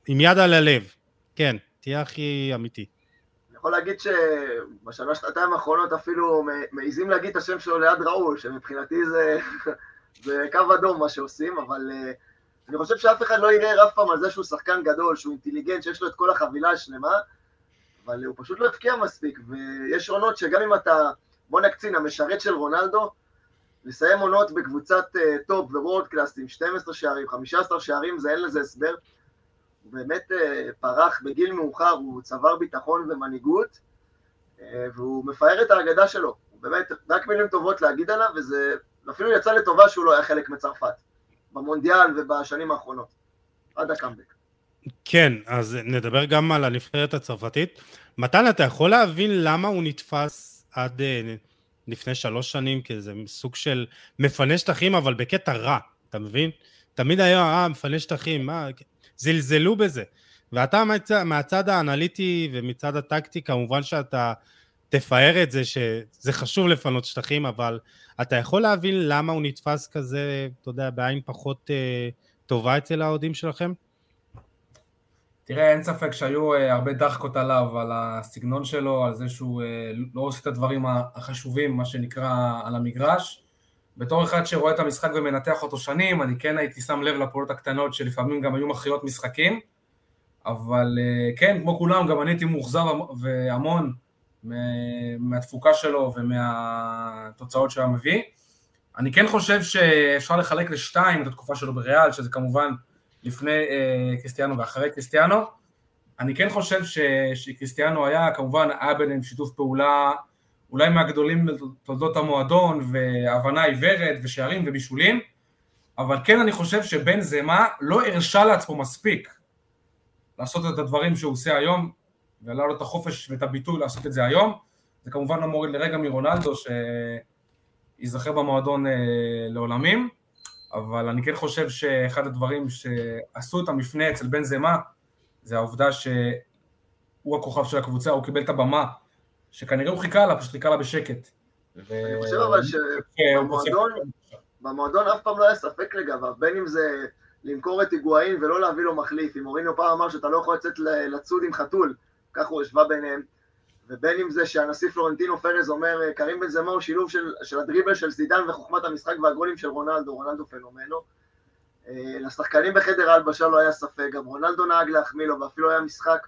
עם יד על הלב, כן, תהיה הכי אמיתי. אני יכול להגיד שבשנה שנתיים האחרונות אפילו מעיזים להגיד את השם שלו ליד ראול, שמבחינתי זה, <laughs> זה קו אדום מה שעושים, אבל uh, אני חושב שאף אחד לא יראה אף פעם על זה שהוא שחקן גדול, שהוא אינטליגנט, שיש לו את כל החבילה השלמה, אבל הוא פשוט לא הבקיע מספיק, ויש עונות שגם אם אתה, בוא נקצין, המשרת של רונלדו, לסיים עונות בקבוצת אה, top world class עם 12 שערים, 15 שערים, זה אין לזה הסבר. הוא באמת אה, פרח בגיל מאוחר, הוא צבר ביטחון ומנהיגות, אה, והוא מפאר את האגדה שלו. הוא באמת, רק מילים טובות להגיד עליו, וזה אפילו יצא לטובה שהוא לא היה חלק מצרפת, במונדיאל ובשנים האחרונות, עד הקאמבק. כן, אז נדבר גם על הנבחרת הצרפתית. מתן, אתה יכול להבין למה הוא נתפס עד לפני שלוש שנים כאיזה סוג של מפנה שטחים, אבל בקטע רע, אתה מבין? תמיד היה, אה, מפנה שטחים, מה, זלזלו בזה. ואתה מהצד, מהצד האנליטי ומצד הטקטי, כמובן שאתה תפאר את זה, שזה חשוב לפנות שטחים, אבל אתה יכול להבין למה הוא נתפס כזה, אתה יודע, בעין פחות אה, טובה אצל האוהדים שלכם? תראה, אין ספק שהיו אה, הרבה דחקות עליו, על הסגנון שלו, על זה שהוא אה, לא עושה את הדברים החשובים, מה שנקרא, על המגרש. בתור אחד שרואה את המשחק ומנתח אותו שנים, אני כן הייתי שם לב לפעולות הקטנות שלפעמים גם היו מכריעות משחקים, אבל אה, כן, כמו כולם, גם אני הייתי מאוכזב והמון מהתפוקה שלו ומהתוצאות שהוא מביא. אני כן חושב שאפשר לחלק לשתיים את התקופה שלו בריאל, שזה כמובן לפני אה, קריסטיאנו ואחרי קריסטיאנו. אני כן חושב ש, שקריסטיאנו היה, כמובן היה ביניהם שיתוף פעולה אולי מהגדולים בתולדות המועדון, והבנה עיוורת, ושערים ובישולים, אבל כן אני חושב שבן זמה לא הרשה לעצמו מספיק לעשות את הדברים שהוא עושה היום, ולא לו את החופש ואת הביטוי לעשות את זה היום. זה כמובן לא מוריד לרגע מרונלדו, שייזכר במועדון אה, לעולמים. אבל אני כן חושב שאחד הדברים שעשו את המפנה אצל בן זמה, זה העובדה שהוא הכוכב של הקבוצה, הוא קיבל את הבמה, שכנראה הוא חיכה לה, פשוט חיכה לה בשקט. אני חושב אבל שבמועדון אף פעם לא היה ספק לגביו, בין אם זה למכור את היגואין ולא להביא לו מחליף, אם אורינו פעם אמר שאתה לא יכול לצאת לצוד עם חתול, ככה הוא השווה ביניהם, ובין אם זה שהנשיא פלורנטינו פרז אומר, אה, קרים בן זמה הוא שילוב של, של הדריבל של סידן וחוכמת המשחק והגולים של רונלדו, רונלדו פנומנו. אה, לשחקנים בחדר ההלבשה לא היה ספק, גם רונלדו נהג להחמיא לו, ואפילו היה משחק,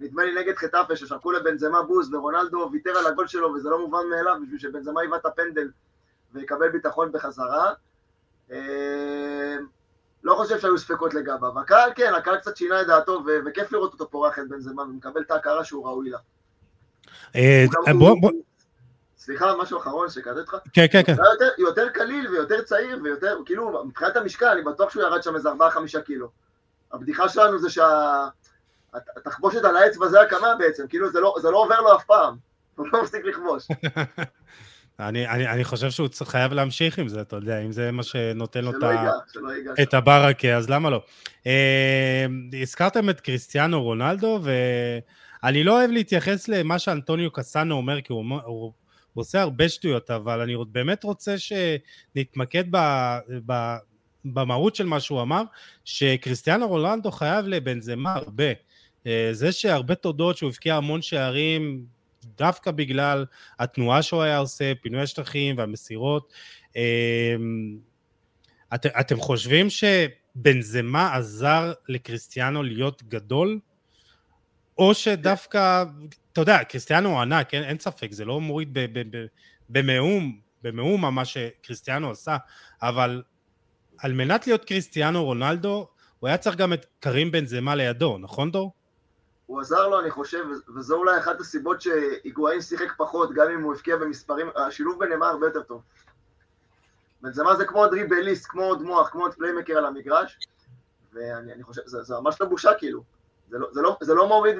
נדמה לי נגד חטאפה, ששלחו לבן זמה בוז, ורונלדו ויתר על הגול שלו, וזה לא מובן מאליו, בשביל שבן זמה היווה את הפנדל ויקבל ביטחון בחזרה. אה, לא חושב שהיו ספקות לגביו. הקהל, כן, הקהל קצת שינה את דעתו, וכיף לראות אותו פורח את בן זמה, ומקבל את ההכרה שהוא ראוי לה. אה, סליחה, משהו אחרון שכתבתי לך. כן, כן, כן. יותר, קליל ויותר צעיר ויותר, כאילו, מבחינת המשקל, אני בטוח שהוא ירד שם איזה 4-5 קילו. הבדיחה שלנו זה שהתחבושת על האצבע זה הקמה בעצם, כאילו זה לא, לא עובר לו אף פעם. <laughs> הוא לא מפסיק לכבוש. <laughs> אני, אני, אני חושב שהוא חייב להמשיך עם זה, אתה יודע, אם זה מה שנותן לו את הברקה, אז למה לא? אה, הזכרתם את קריסטיאנו רונלדו, ו... אני לא אוהב להתייחס למה שאנטוניו קסאנו אומר, כי הוא, הוא, הוא עושה הרבה שטויות, אבל אני באמת רוצה שנתמקד ב, ב, במהות של מה שהוא אמר, שקריסטיאנו רולנדו חייב לבנזמה הרבה. אה, זה שהרבה תודות שהוא הבקיע המון שערים דווקא בגלל התנועה שהוא היה עושה, פינוי השטחים והמסירות. אה, את, אתם חושבים שבנזמה עזר לקריסטיאנו להיות גדול? או שדווקא, אתה יודע, קריסטיאנו הוא ענק, אין, אין ספק, זה לא מוריד במאום, במאומה מה שקריסטיאנו עשה, אבל על מנת להיות קריסטיאנו רונלדו, הוא היה צריך גם את קרים בנזמה לידו, נכון דור? הוא עזר לו, אני חושב, וזו אולי אחת הסיבות שהיגואין שיחק פחות, גם אם הוא הבקיע במספרים, השילוב ביניהם הרבה יותר טוב. בנזמה זה כמו עוד ריבליסט, כמו עוד מוח, כמו פליימקר על המגרש, ואני חושב, זה, זה ממש לא בושה כאילו. זה לא, זה לא, זה לא מוריד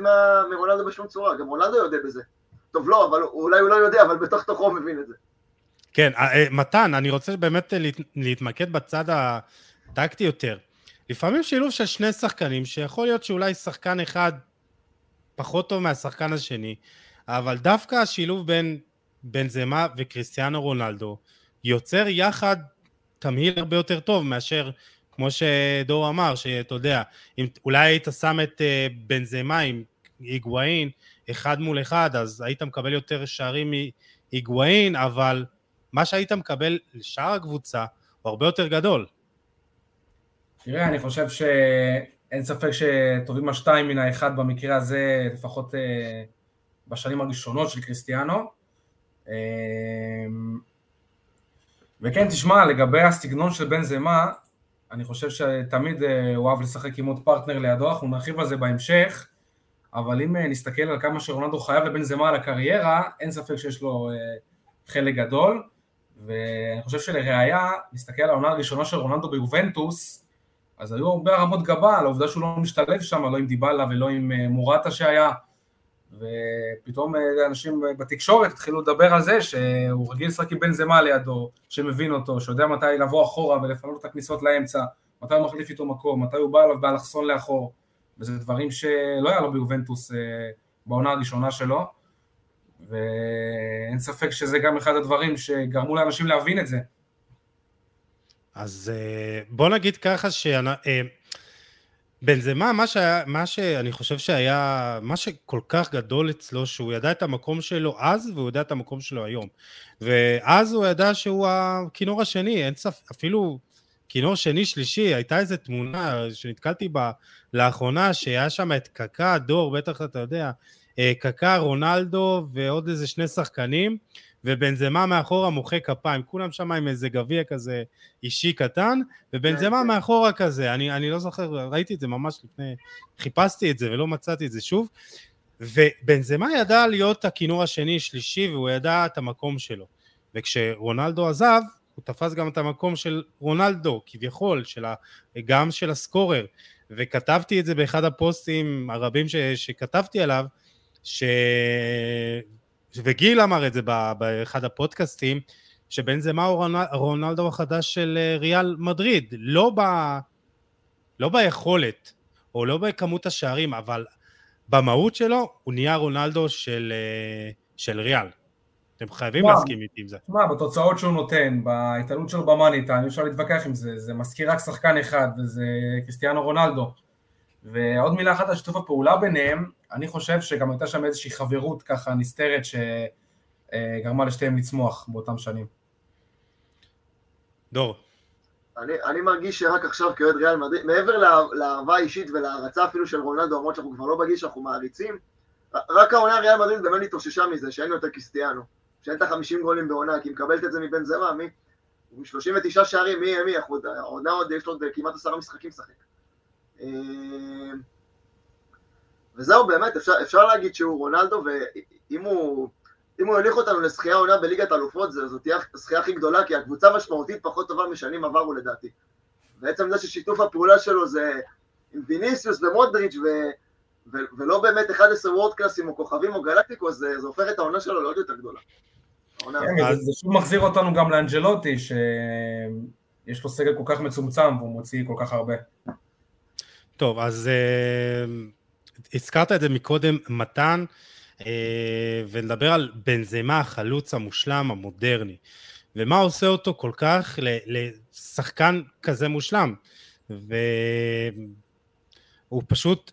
מרונלדו בשום צורה, גם רונלדו יודע בזה. טוב, לא, אבל אולי הוא לא יודע, אבל בתוך תוכו הוא מבין את זה. כן, אה, אה, מתן, אני רוצה באמת להתמקד בצד הטקטי יותר. לפעמים שילוב של שני שחקנים, שיכול להיות שאולי שחקן אחד פחות טוב מהשחקן השני, אבל דווקא השילוב בין בנזמה וקריסטיאנו רונלדו יוצר יחד תמהיל הרבה יותר טוב מאשר כמו שדור אמר, שאתה יודע, אם אולי היית שם את אה, בנזמה עם היגואין אחד מול אחד, אז היית מקבל יותר שערים מהיגואין, אבל מה שהיית מקבל לשאר הקבוצה הוא הרבה יותר גדול. תראה, אני חושב שאין ספק שטובים השתיים מן האחד במקרה הזה, לפחות אה, בשנים הראשונות של קריסטיאנו. אה, וכן, תשמע, לגבי הסגנון של בן זמה, אני חושב שתמיד אה, הוא אהב לשחק עם עוד פרטנר לידו, אנחנו נרחיב על זה בהמשך, אבל אם אה, נסתכל על כמה שרונלדו חייב לבן זמה על הקריירה, אין ספק שיש לו אה, חלק גדול, ואני חושב שלראיה, נסתכל על העונה הראשונה של רונלדו ביובנטוס, אז היו הרבה רמות גבה על העובדה שהוא לא משתלב שם, לא עם דיבלה ולא עם מורטה שהיה, ופתאום אנשים בתקשורת התחילו לדבר על זה שהוא רגיל לשחק עם בן זמה לידו, שמבין אותו, שיודע מתי לבוא אחורה ולפנות את הכניסות לאמצע, מתי הוא מחליף איתו מקום, מתי הוא בא אליו באלכסון לאחור, וזה דברים שלא היה לו ביובנטוס אה, בעונה הראשונה שלו, ואין ספק שזה גם אחד הדברים שגרמו לאנשים להבין את זה. אז אה, בוא נגיד ככה ש... בנזמה, מה, שהיה, מה שאני חושב שהיה, מה שכל כך גדול אצלו, שהוא ידע את המקום שלו אז, והוא יודע את המקום שלו היום. ואז הוא ידע שהוא הכינור השני, אין ספק, אפילו כינור שני, שלישי, הייתה איזו תמונה שנתקלתי בה לאחרונה, שהיה שם את קקה, דור, בטח אתה יודע, אה, קקה, רונלדו ועוד איזה שני שחקנים, ובנזמה מאחורה מוחא כפיים, כולם שם עם איזה גביע כזה אישי קטן, ובנזמה כן. מאחורה כזה, אני, אני לא זוכר, ראיתי את זה ממש לפני, חיפשתי את זה ולא מצאתי את זה שוב, ובנזמה ידע להיות הכינור השני, שלישי, והוא ידע את המקום שלו, וכשרונלדו עזב, הוא תפס גם את המקום של רונלדו, כביכול, של ה, גם של הסקורר, וכתבתי את זה באחד הפוסטים הרבים ש, שכתבתי עליו, ש... וגיל אמר את זה באחד הפודקאסטים, שבנזמה הוא רונלדו החדש של אה, ריאל מדריד, לא, ב, לא ביכולת, או לא בכמות השערים, אבל במהות שלו הוא נהיה רונלדו של, אה, של ריאל. אתם חייבים להסכים איתי עם זה. תשמע, בתוצאות שהוא נותן, בהתעלות שלו במאני טיים, אפשר להתווכח עם זה, זה מזכיר רק שחקן אחד, וזה קריסטיאנו רונלדו. ועוד מילה אחת על שיתוף הפעולה ביניהם, אני חושב שגם הייתה שם איזושהי חברות ככה נסתרת שגרמה לשתיהם לצמוח באותם שנים. דור. אני, אני מרגיש שרק עכשיו כאוהד ריאל מדריד, מעבר לאהבה האישית ולהערצה אפילו של רונלדו, למרות שאנחנו כבר לא בגיל שאנחנו מעריצים, רק העונה ריאל מדריד באמת התאוששה מזה, שאין יותר קריסטיאנו, שאין את ה-50 גולים בעונה, כי היא מקבלת את זה מבן זרע, מי? 39 שערים, מי, מי, העונה עוד יש לו כמעט עשרה משחקים לשחק. אה, וזהו באמת, אפשר, אפשר להגיד שהוא רונלדו, ואם הוא, הוא יוליך אותנו לשחייה עונה בליגת האלופות, זאת תהיה השחייה הכי גדולה, כי הקבוצה משמעותית פחות טובה משנים עברו לדעתי. בעצם זה ששיתוף הפעולה שלו זה עם ויניסיוס ומודריץ' ו, ו, ולא באמת 11 וורד קלאסים או כוכבים או גלקטיקוס, זה, זה הופך את העונה שלו לעוד יותר גדולה. כן, זה שוב מחזיר אותנו גם לאנג'לוטי, שיש לו סגל כל כך מצומצם והוא מוציא כל כך הרבה. טוב, אז... Uh... הזכרת את זה מקודם, מתן, אה, ונדבר על בנזמה, החלוץ המושלם, המודרני. ומה עושה אותו כל כך לשחקן כזה מושלם? והוא פשוט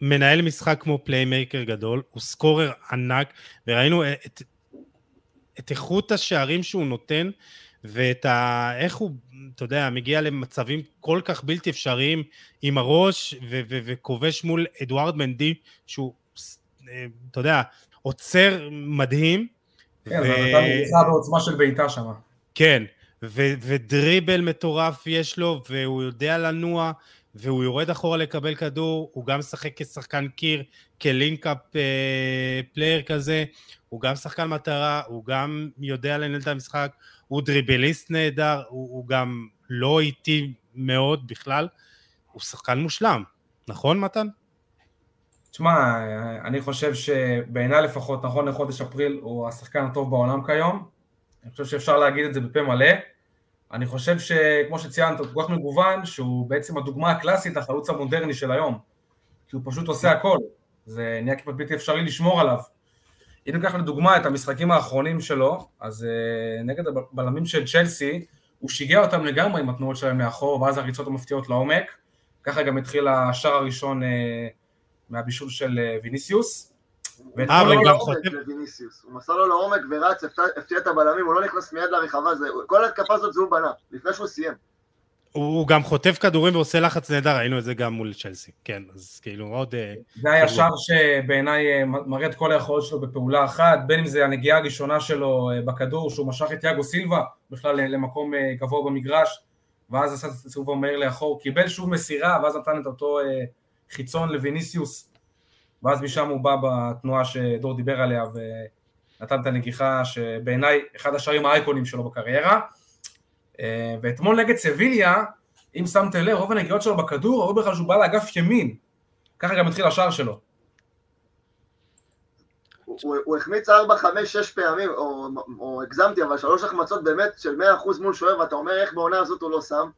מנהל משחק כמו playmaker גדול, הוא scorer ענק, וראינו את, את איכות השערים שהוא נותן, ואת ה... איך הוא, אתה יודע, מגיע למצבים כל כך בלתי אפשריים עם הראש, ו- ו- וכובש מול אדוארד מנדי, שהוא, אה, אתה יודע, עוצר מדהים. כן, ו... זה נתן בעוצמה של בעיטה שם. כן, ו- ודריבל מטורף יש לו, והוא יודע לנוע, והוא יורד אחורה לקבל כדור, הוא גם משחק כשחקן קיר, כ link-up אה, player כזה, הוא גם שחקן מטרה, הוא גם יודע לנהל את המשחק, הוא דריבליסט נהדר, הוא, הוא גם לא איטי מאוד בכלל, הוא שחקן מושלם, נכון מתן? תשמע, אני חושב שבעיניי לפחות, נכון לחודש אפריל, הוא השחקן הטוב בעולם כיום. אני חושב שאפשר להגיד את זה בפה מלא. אני חושב שכמו שציינת, הוא כל כך מגוון, שהוא בעצם הדוגמה הקלאסית לחלוץ המודרני של היום. כי הוא פשוט עושה הכל. זה נהיה כמעט בלתי אפשרי לשמור עליו. אם ניקח לדוגמה את המשחקים האחרונים שלו, אז uh, נגד הבלמים של צ'לסי, הוא שיגע אותם לגמרי עם התנועות שלהם מאחור, ואז הריצות המפתיעות לעומק. ככה גם התחיל השער הראשון uh, מהבישול של uh, ויניסיוס. אה, אבל גם חוטף... הוא מסר לו לעומק ורץ, הפתיע את הבלמים, הוא לא נכנס מיד לרחבה, כל התקפה הזאת זה הוא בנה, לפני שהוא סיים. הוא גם חוטף כדורים ועושה לחץ נהדר, ראינו את זה גם מול צ'לסי, כן, אז כאילו עוד... אה, זה היה שער שבעיניי אה, מראה את כל היכולות שלו בפעולה אחת, בין אם זה הנגיעה הראשונה שלו אה, בכדור, שהוא משך את יאגו סילבה בכלל למקום גבוה במגרש, ואז עשה את הסיבוב המהיר לאחור, קיבל שוב מסירה, ואז נתן את אותו חיצון לוויניסיוס, ואז משם הוא בא בתנועה שדור דיבר עליה, ונתן את הנגיחה שבעיניי אחד השערים האייקונים שלו בקריירה. אה, ואתמול נגד סביליה, אם שמתם לב, רוב הנגיעות שלו בכדור, ראו בכלל שהוא בא לאגף ימין. ככה גם התחיל השער שלו. הוא, החמיץ 4, 5, 6 פעמים, או, או הגזמתי, אבל שלוש החמצות באמת של 100% מול שוער, ואתה אומר איך בעונה הזאת הוא לא שם,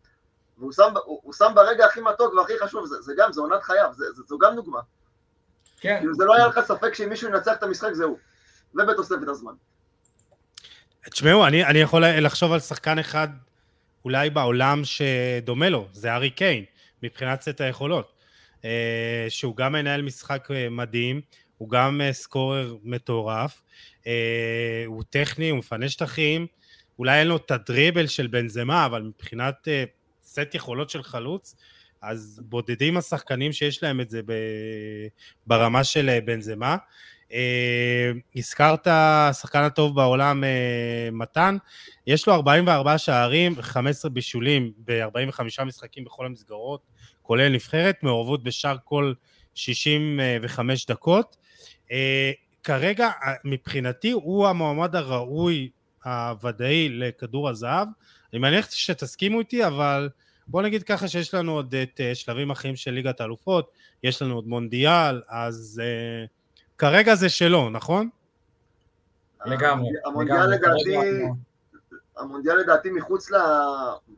והוא שם, הוא, הוא שם ברגע הכי מתוק והכי חשוב, זה, זה גם, זה עונת חייו, זה, זה, זו גם דוגמה. כן. כאילו זה לא היה לך ספק שאם מישהו ינצח את המשחק זה הוא, ובתוספת הזמן. תשמעו, אני, אני יכול לחשוב על שחקן אחד אולי בעולם שדומה לו, זה ארי קיין, מבחינת סט היכולות. אה, שהוא גם מנהל משחק אה, מדהים, הוא גם אה, סקורר מטורף, הוא טכני, הוא מפנה שטחים, אולי אין לו את הדריבל של בנזמה, אבל מבחינת סט יכולות של חלוץ, אז בודדים השחקנים שיש להם את זה ברמה של בנזמה. אה, הזכרת השחקן הטוב בעולם אה, מתן, יש לו 44 שערים, 15 בישולים ב-45 משחקים בכל המסגרות, כולל נבחרת, מעורבות בשער כל 65 דקות. אה, כרגע, מבחינתי, הוא המועמד הראוי, הוודאי, לכדור הזהב. אני מניח שתסכימו איתי, אבל בוא נגיד ככה שיש לנו עוד את שלבים אחרים של ליגת האלופות, יש לנו עוד מונדיאל, אז... Uh, כרגע זה שלו, נכון? לגמרי. המונדיאל לדעתי, המונדיאל לדעתי מחוץ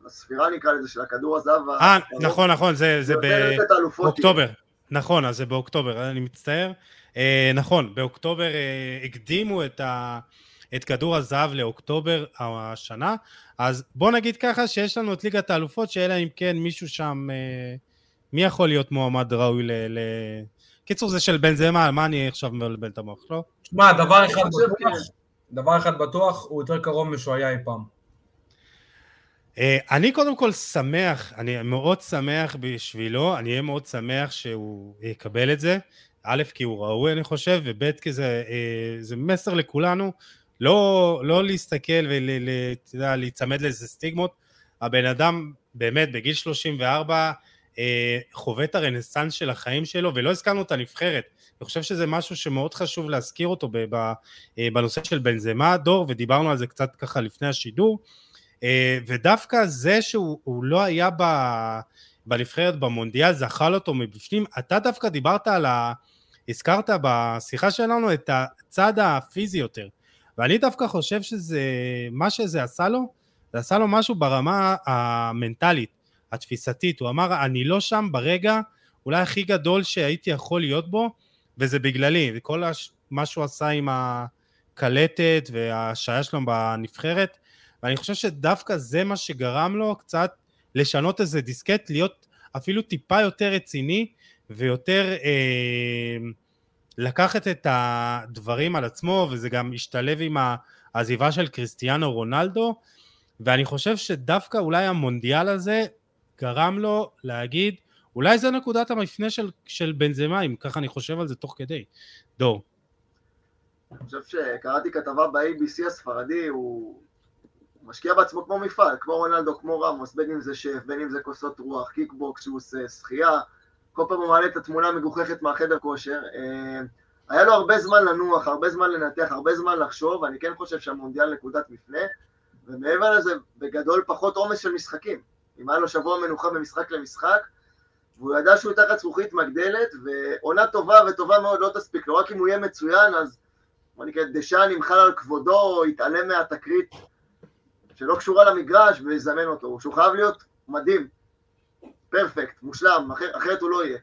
לספירה נקרא לזה של הכדור הזהב. אה, נכון, נכון, זה, זה באוקטובר. נכון, אז זה באוקטובר, אני מצטער. אה, נכון, באוקטובר אה, הקדימו את, ה, את כדור הזהב לאוקטובר השנה, אז בוא נגיד ככה שיש לנו את ליגת האלופות, שאלא אם כן מישהו שם, אה, מי יכול להיות מועמד ראוי ל, ל, קיצור זה של בן זמה, מה אני עכשיו מבלבל את המוח, לא? שמע, דבר אחד בטוח, דבר אחד בטוח, הוא יותר קרוב משהוא היה אי פעם. אה, אני קודם כל שמח, אני מאוד שמח בשבילו, אני אהיה מאוד שמח שהוא יקבל את זה, א', כי הוא ראוי אני חושב, וב', כי זה, אה, זה מסר לכולנו, לא, לא להסתכל ולהיצמד לאיזה סטיגמות, הבן אדם באמת בגיל 34 אה, חווה את הרנסאנס של החיים שלו, ולא הזכרנו את הנבחרת. אני חושב שזה משהו שמאוד חשוב להזכיר אותו אה, בנושא של בנזמה דור, ודיברנו על זה קצת ככה לפני השידור, אה, ודווקא זה שהוא לא היה ב, בנבחרת במונדיאל, זכר אותו מבפנים, אתה דווקא דיברת על ה... הזכרת בשיחה שלנו את הצד הפיזי יותר, ואני דווקא חושב שזה, מה שזה עשה לו, זה עשה לו משהו ברמה המנטלית. התפיסתית, הוא אמר אני לא שם ברגע אולי הכי גדול שהייתי יכול להיות בו וזה בגללי, וכל הש... מה שהוא עשה עם הקלטת וההשעיה שלו בנבחרת, ואני חושב שדווקא זה מה שגרם לו קצת לשנות איזה דיסקט, להיות אפילו טיפה יותר רציני ויותר אה, לקחת את הדברים על עצמו, וזה גם השתלב עם העזיבה של קריסטיאנו רונלדו, ואני חושב שדווקא אולי המונדיאל הזה גרם לו להגיד, אולי זה נקודת המפנה של, של בנזמה, אם ככה אני חושב על זה תוך כדי. דור. אני חושב שקראתי כתבה ב-ABC הספרדי, הוא משקיע בעצמו כמו מפעל, כמו רונלדו, כמו רמוס, בין אם זה שף, בין אם זה כוסות רוח, קיקבוקס שהוא עושה, שחייה, כל פעם הוא מעלה את התמונה המגוחכת מהחדר כושר. אה, היה לו הרבה זמן לנוח, הרבה זמן לנתח, הרבה זמן לחשוב, ואני כן חושב שהמונדיאל נקודת מפנה, ומעבר לזה, בגדול פחות עומס של משחקים. אם היה לו שבוע מנוחה ממשחק למשחק, והוא ידע שהוא תחת זכוכית מגדלת, ועונה טובה וטובה מאוד לא תספיק לו, רק אם הוא יהיה מצוין, אז בוא נקרא, דשאן ימחל על כבודו, יתעלם מהתקרית שלא קשורה למגרש ויזמן אותו, שהוא חייב להיות מדהים, פרפקט, מושלם, אחר, אחרת הוא לא יהיה.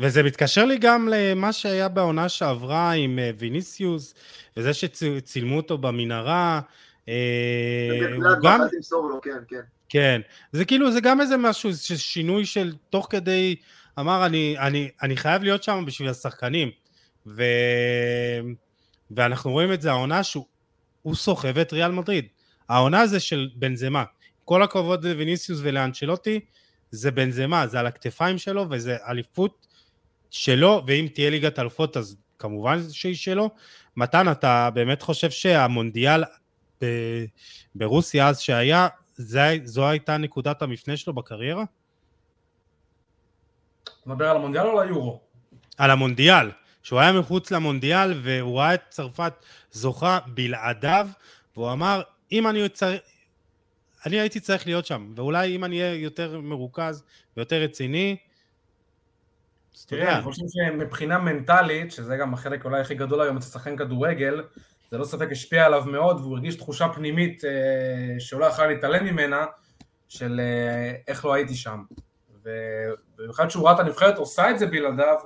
וזה מתקשר לי גם למה שהיה בעונה שעברה עם אה, ויניסיוס, וזה שצילמו אותו במנהרה. אה, הוא גם... כן, כן. כן, זה כאילו, זה גם איזה משהו, שינוי של תוך כדי, אמר, אני, אני, אני חייב להיות שם בשביל השחקנים. ו... ואנחנו רואים את זה, העונה שהוא סוחב את ריאל מדריד. העונה זה של בנזמה. כל הכבוד לוויניסיוס ולאנצ'לוטי, זה בנזמה, זה על הכתפיים שלו וזה אליפות שלו, ואם תהיה ליגת אלופות אז כמובן שהיא שלו. מתן, אתה באמת חושב שהמונדיאל ב... ברוסיה אז שהיה, זה, זו הייתה נקודת המפנה שלו בקריירה? אתה מדבר על המונדיאל או על היורו? על המונדיאל. שהוא היה מחוץ למונדיאל והוא ראה את צרפת זוכה בלעדיו, והוא אמר, אם אני צריך... אני הייתי צריך להיות שם, ואולי אם אני אהיה יותר מרוכז ויותר רציני, אז אתה יודע. אני חושב שמבחינה מנטלית, שזה גם החלק אולי הכי גדול היום אצל שחקן כדורגל, זה לא ספק השפיע עליו מאוד, והוא הרגיש תחושה פנימית אה, שאולי יכול להתעלם ממנה, של אה, איך לא הייתי שם. ובמיוחד שהוא ראה את הנבחרת עושה את זה בלעדיו,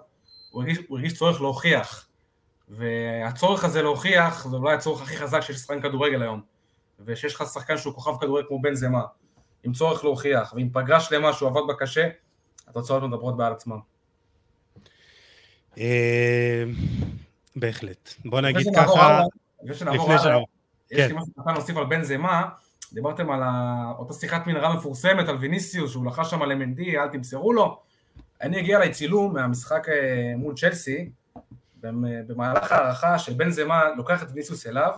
הוא הרגיש, הוא הרגיש צורך להוכיח. והצורך הזה להוכיח זה אולי הצורך הכי חזק של שחקן כדורגל היום. ושיש לך שחקן שהוא כוכב כדורגל כמו בן זמה, עם צורך להוכיח, ועם פגרה שלמה שהוא עבד בה קשה, התוצאות מדברות בעל עצמן. אה, בהחלט. בוא נגיד ככה, לפני שנעבור הלאה, יש לי כן. משהו קטן להוסיף על בן זמה, דיברתם על אותה שיחת מנהרה מפורסמת על ויניסיוס, שהוא לחש שם על MND, אל תמסרו לו. אני אגיע אליי צילום מהמשחק אה, מול צ'לסי, במהלך ההערכה של בן זמה לוקח את ויניסיוס אליו,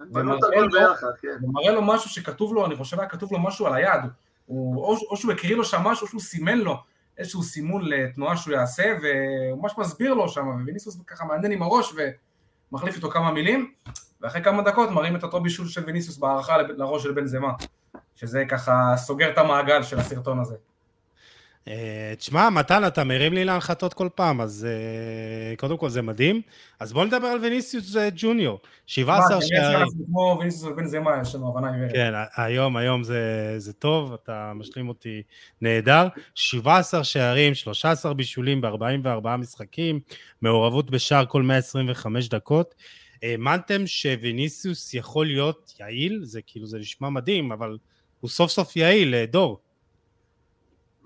ומראה לו, לו משהו שכתוב לו, אני חושב היה כתוב לו משהו על היד, הוא, או, או שהוא הקריא לו שם משהו, או שהוא סימן לו איזשהו סימון לתנועה שהוא יעשה, והוא ממש מסביר לו שם, וויניסוס ככה מעניין עם הראש ומחליף איתו כמה מילים, ואחרי כמה דקות מראים את אותו בישול של ויניסוס בהערכה לראש של בן זמה, שזה ככה סוגר את המעגל של הסרטון הזה. אה, תשמע, מתן, אתה מרים לי להנחתות כל פעם, אז אה, קודם כל זה מדהים. אז בוא נדבר על וניסיוס אה, ג'וניור. 17 שערים. כמו וניסיוס ובן זמה, יש לנו הבנה עיוורת. כן, היום, היום זה, זה טוב, אתה משלים אותי נהדר. 17 שערים, 13 בישולים ב-44 משחקים, מעורבות בשער כל 125 דקות. האמנתם שוויניסיוס יכול להיות יעיל? זה כאילו, זה נשמע מדהים, אבל הוא סוף סוף יעיל, דור.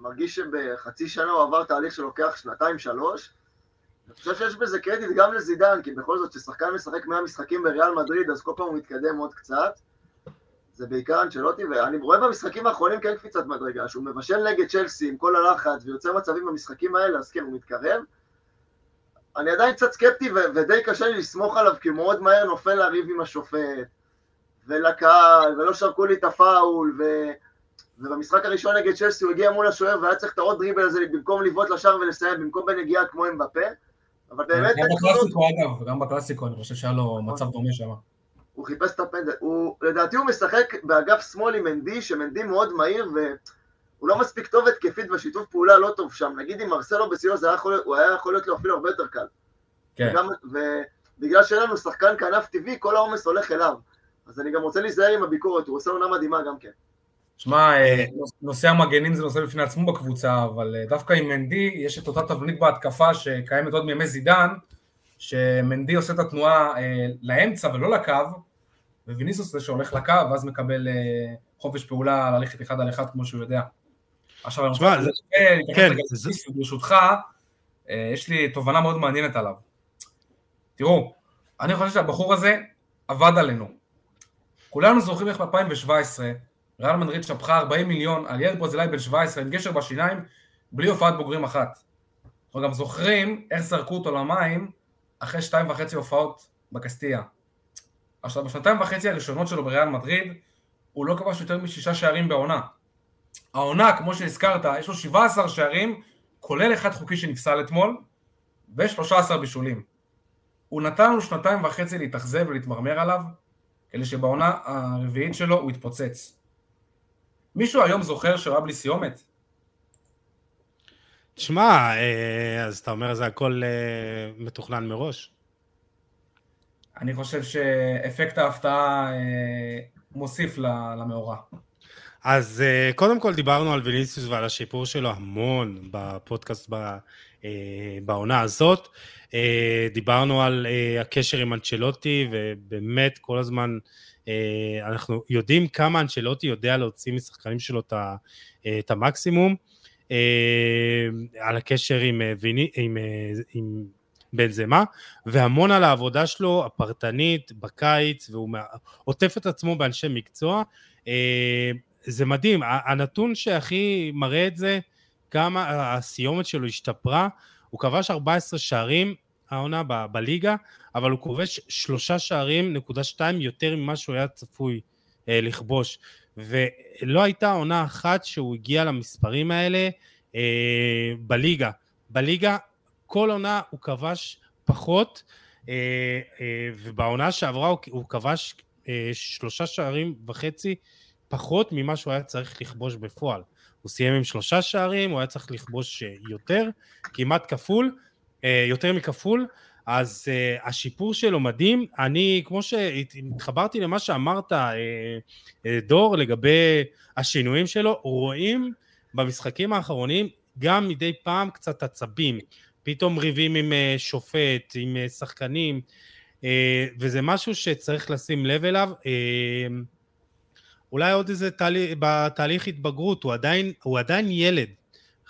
מרגיש שבחצי שנה הוא עבר תהליך שלוקח שנתיים-שלוש. אני חושב שיש בזה קרדיט גם לזידן, כי בכל זאת, כששחקן משחק 100 משחקים בריאל מדריד, אז כל פעם הוא מתקדם עוד קצת. זה בעיקר אנצ'לוטי, ואני רואה במשחקים האחרונים כן קפיצת מדרגה, שהוא מבשל נגד צ'לסי עם כל הלחץ ויוצר מצבים במשחקים האלה, אז כן, הוא מתקרב. אני עדיין קצת סקפטי ו- ודי קשה לי לסמוך עליו, כי הוא מאוד מהר נופל לריב עם השופט, ולקהל, ולא שרקו לי את הפאול, ו... ובמשחק הראשון נגד צ'לסי הוא הגיע מול השוער והיה צריך את העוד דריבל הזה במקום לבעוט לשער ולסיים, במקום בנגיעה כמו עם בפה. אבל באמת... גם בקלאסיקו אגב, גם בקלאסיקו אני חושב שהיה לו מצב דומה שם. הוא חיפש את הפנדל. הוא, לדעתי הוא משחק באגף שמאל עם מנדי, שמנדי מאוד מהיר והוא לא מספיק טוב התקפית ושיתוף פעולה לא טוב שם. נגיד אם מרסלו בסיוע זה היה יכול, הוא היה יכול להיות לו אפילו הרבה יותר קל. כן. וגם, ובגלל שאין לנו שחקן כנף טבעי, כל העומס הולך אליו. אז אני גם רוצה להיזהר עם הביקורת, הוא עושה עונה מדהימה גם כן. שמע, אה, נושא המגנים זה נושא בפני עצמו בקבוצה, אבל אה, דווקא עם מנדי יש את אותה תבנית בהתקפה שקיימת עוד מימי זידן, שמנדי עושה את התנועה אה, לאמצע ולא לקו, וויניסוס זה שהולך לקו, ואז מקבל חופש פעולה ללכת אחד על אחד כמו שהוא יודע. עכשיו אני רוצה להתייחס כן, ברשותך, אה, יש לי תובנה מאוד מעניינת עליו. תראו, אני חושב שהבחור הזה עבד עלינו. כולנו זוכרים איך ב-2017 ריאל מדריד שפכה 40 מיליון על ילד ברזילאי בן 17 עם גשר בשיניים בלי הופעת בוגרים אחת. אנחנו גם זוכרים איך זרקו אותו למים אחרי שתיים וחצי הופעות בקסטיה. עכשיו בשנתיים וחצי הראשונות שלו בריאל מדריד הוא לא כבש יותר משישה שערים בעונה. העונה, כמו שהזכרת, יש לו 17 שערים, כולל אחד חוקי שנפסל אתמול, ו-13 בישולים. הוא נתן לנו שנתיים וחצי להתאכזב ולהתמרמר עליו, כדי שבעונה הרביעית שלו הוא יתפוצץ. מישהו היום זוכר שהוא היה בלי סיומת? תשמע, אה, אז אתה אומר זה הכל אה, מתוכנן מראש? אני חושב שאפקט ההפתעה אה, מוסיף למאורע. אז קודם כל דיברנו על ויניסיוס ועל השיפור שלו המון בפודקאסט בעונה הזאת. דיברנו על הקשר עם אנצ'לוטי, ובאמת כל הזמן אנחנו יודעים כמה אנצ'לוטי יודע להוציא משחקנים שלו את המקסימום. אה, על הקשר עם, אה, ויני, עם, אה, עם בנזמה, והמון על העבודה שלו הפרטנית בקיץ, והוא עוטף את עצמו באנשי מקצוע. זה מדהים, הנתון שהכי מראה את זה, כמה הסיומת שלו השתפרה, הוא כבש 14 שערים העונה ב- בליגה, אבל הוא כובש שלושה שערים, נקודה שתיים, יותר ממה שהוא היה צפוי אה, לכבוש. ולא הייתה עונה אחת שהוא הגיע למספרים האלה אה, בליגה. בליגה כל עונה הוא כבש פחות, אה, אה, ובעונה שעברה הוא, הוא כבש אה, שלושה שערים וחצי פחות ממה שהוא היה צריך לכבוש בפועל. הוא סיים עם שלושה שערים, הוא היה צריך לכבוש אה, יותר, כמעט כפול, יותר מכפול, אז uh, השיפור שלו מדהים. אני, כמו שהתחברתי למה שאמרת, uh, דור, לגבי השינויים שלו, רואים במשחקים האחרונים גם מדי פעם קצת עצבים. פתאום ריבים עם שופט, עם שחקנים, וזה משהו שצריך לשים לב אליו. אולי עוד איזה תהליך, בתהליך התבגרות, הוא עדיין, הוא עדיין ילד.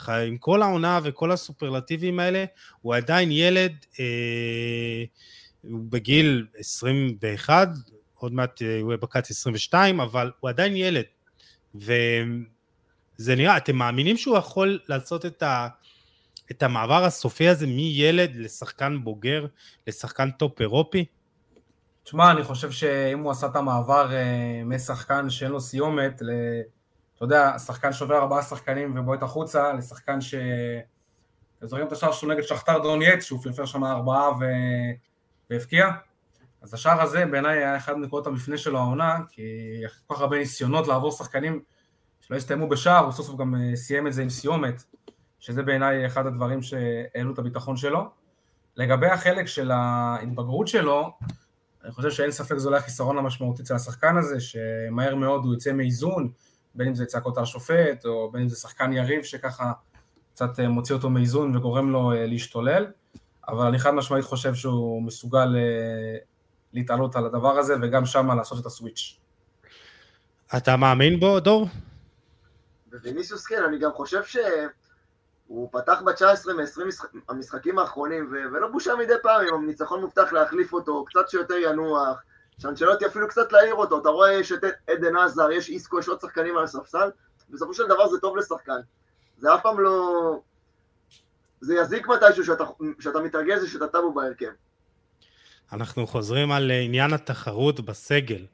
עם כל העונה וכל הסופרלטיבים האלה, הוא עדיין ילד, אה, הוא בגיל 21, עוד מעט אה, הוא יהיה בקיץ 22, אבל הוא עדיין ילד. וזה נראה, אתם מאמינים שהוא יכול לעשות את, ה, את המעבר הסופי הזה מילד לשחקן בוגר, לשחקן top אירופי? תשמע, אני חושב שאם הוא עשה את המעבר אה, משחקן שאין לו סיומת, אתה יודע, שחקן שובר ארבעה שחקנים ובועט החוצה, לשחקן ש... אתם זוכרים את השער שלו נגד שכתר דרונייץ, שהוא פרפר שם ארבעה ו... והבקיע? אז השער הזה בעיניי היה אחד מנקודות המפנה שלו העונה, כי כל כך הרבה ניסיונות לעבור שחקנים שלא הסתיימו בשער, הוא סוף סוף גם אה, סיים את זה עם סיומת, שזה בעיניי אחד הדברים שהעלו את הביטחון שלו. לגבי החלק של ההתבגרות שלו, אני חושב שאין ספק זה אולי החיסרון המשמעותי אצל השחקן הזה, שמהר מאוד הוא יוצא מאיזון, בין אם זה צעקות על שופט, או בין אם זה שחקן יריב שככה קצת אה, מוציא אותו מאיזון וגורם לו אה, להשתולל, אבל אני חד משמעית חושב שהוא מסוגל אה, להתעלות על הדבר הזה, וגם שם לעשות את הסוויץ'. אתה מאמין בו, דור? בוויניסיוס כן, אני גם חושב שהוא פתח ב-19 מ-20 המשחקים האחרונים, ו- ולא בושה מדי פעם, אם הניצחון מובטח להחליף אותו, קצת שיותר ינוח, שאנצ'לוטי אפילו קצת להעיר אותו, אתה רואה יש את עדן עזר, יש איסקו, יש עוד שחקנים על הספסל, בסופו של דבר זה טוב לשחקן. זה אף פעם לא... זה יזיק מתישהו שאתה, שאתה מתרגז ושאתה טבו בהרכב. אנחנו חוזרים על עניין התחרות בסגל,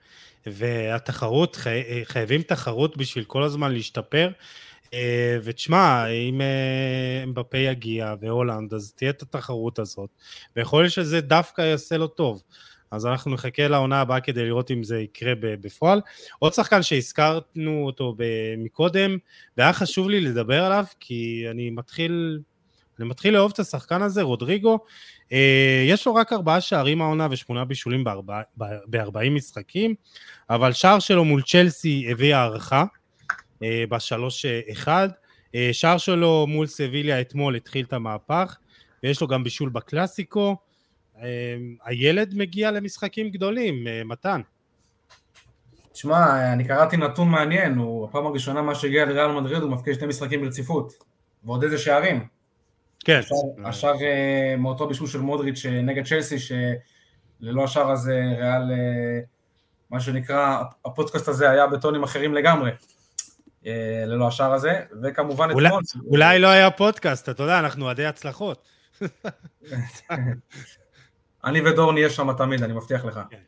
והתחרות, חי... חייבים תחרות בשביל כל הזמן להשתפר, אה, ותשמע, אם אה, אמבפה יגיע והולנד, אז תהיה את התחרות הזאת, ויכול להיות שזה דווקא יעשה לו טוב. אז אנחנו נחכה לעונה הבאה כדי לראות אם זה יקרה בפועל. עוד שחקן שהזכרנו אותו מקודם, והיה חשוב לי לדבר עליו, כי אני מתחיל, אני מתחיל לאהוב את השחקן הזה, רודריגו. אה, יש לו רק ארבעה שערים העונה ושמונה בישולים ב-40 משחקים, אבל שער שלו מול צ'לסי הביא הערכה אה, בשלוש אחד. אה, שער שלו מול סביליה אתמול התחיל את המהפך, ויש לו גם בישול בקלאסיקו. הילד מגיע למשחקים גדולים, מתן. תשמע, אני קראתי נתון מעניין, הוא הפעם הראשונה מה שהגיע לריאל מדריד, הוא מפקיע שני משחקים ברציפות, ועוד איזה שערים. כן. השאר מאותו בישול של מודריץ' נגד צ'לסי, שללא השאר הזה ריאל, מה שנקרא, הפודקאסט הזה היה בטונים אחרים לגמרי. אה, ללא השאר הזה, וכמובן אתמול... אולי לא היה פודקאסט, אתה יודע, אנחנו אוהדי הצלחות. <laughs> אני ודור נהיה שם תמיד, אני מבטיח לך. כן.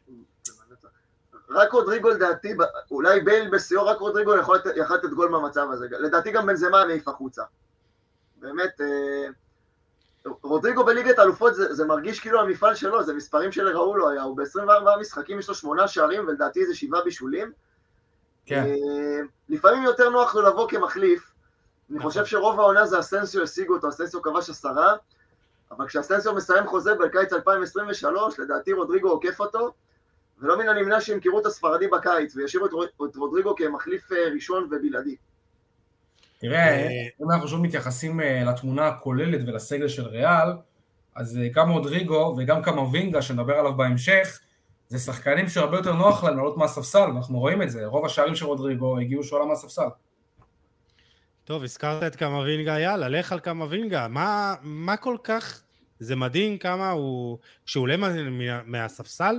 רק רודריגו לדעתי, אולי בייל בשיאו, רק רודריגו יכול לתת גול מהמצב הזה. לדעתי גם בנזמה מעיף החוצה. באמת, אה, רודריגו בליגת האלופות זה, זה מרגיש כאילו המפעל שלו, זה מספרים שלראו לו היה, הוא ב-24 משחקים יש לו שמונה שערים ולדעתי זה שבעה בישולים. כן. אה, לפעמים יותר נוח לו לבוא כמחליף. אני נכון. חושב שרוב העונה זה אסנסיו השיגו אותו, אסנסיו כבש עשרה, אבל כשאסנסיו מסיים חוזה בקיץ 2023, לדעתי רודריגו עוקף אותו, ולא מן הנמנע שימכרו את הספרדי בקיץ וישאירו את רודריגו כמחליף אה, ראשון ובלעדי. תראה, אה, אם אנחנו שוב מתייחסים לתמונה הכוללת ולסגל של ריאל, אז גם רודריגו וגם קמבינגה, שנדבר עליו בהמשך, זה שחקנים שהרבה יותר נוח להם לעלות מהספסל, ואנחנו רואים את זה, רוב השערים של רודריגו הגיעו שעולה מהספסל. טוב, הזכרת את קמבינגה, יאללה, לך על קמבינגה. מה, מה כל כך... זה מדהים כמה הוא... כשהוא עולה מה, מהספסל,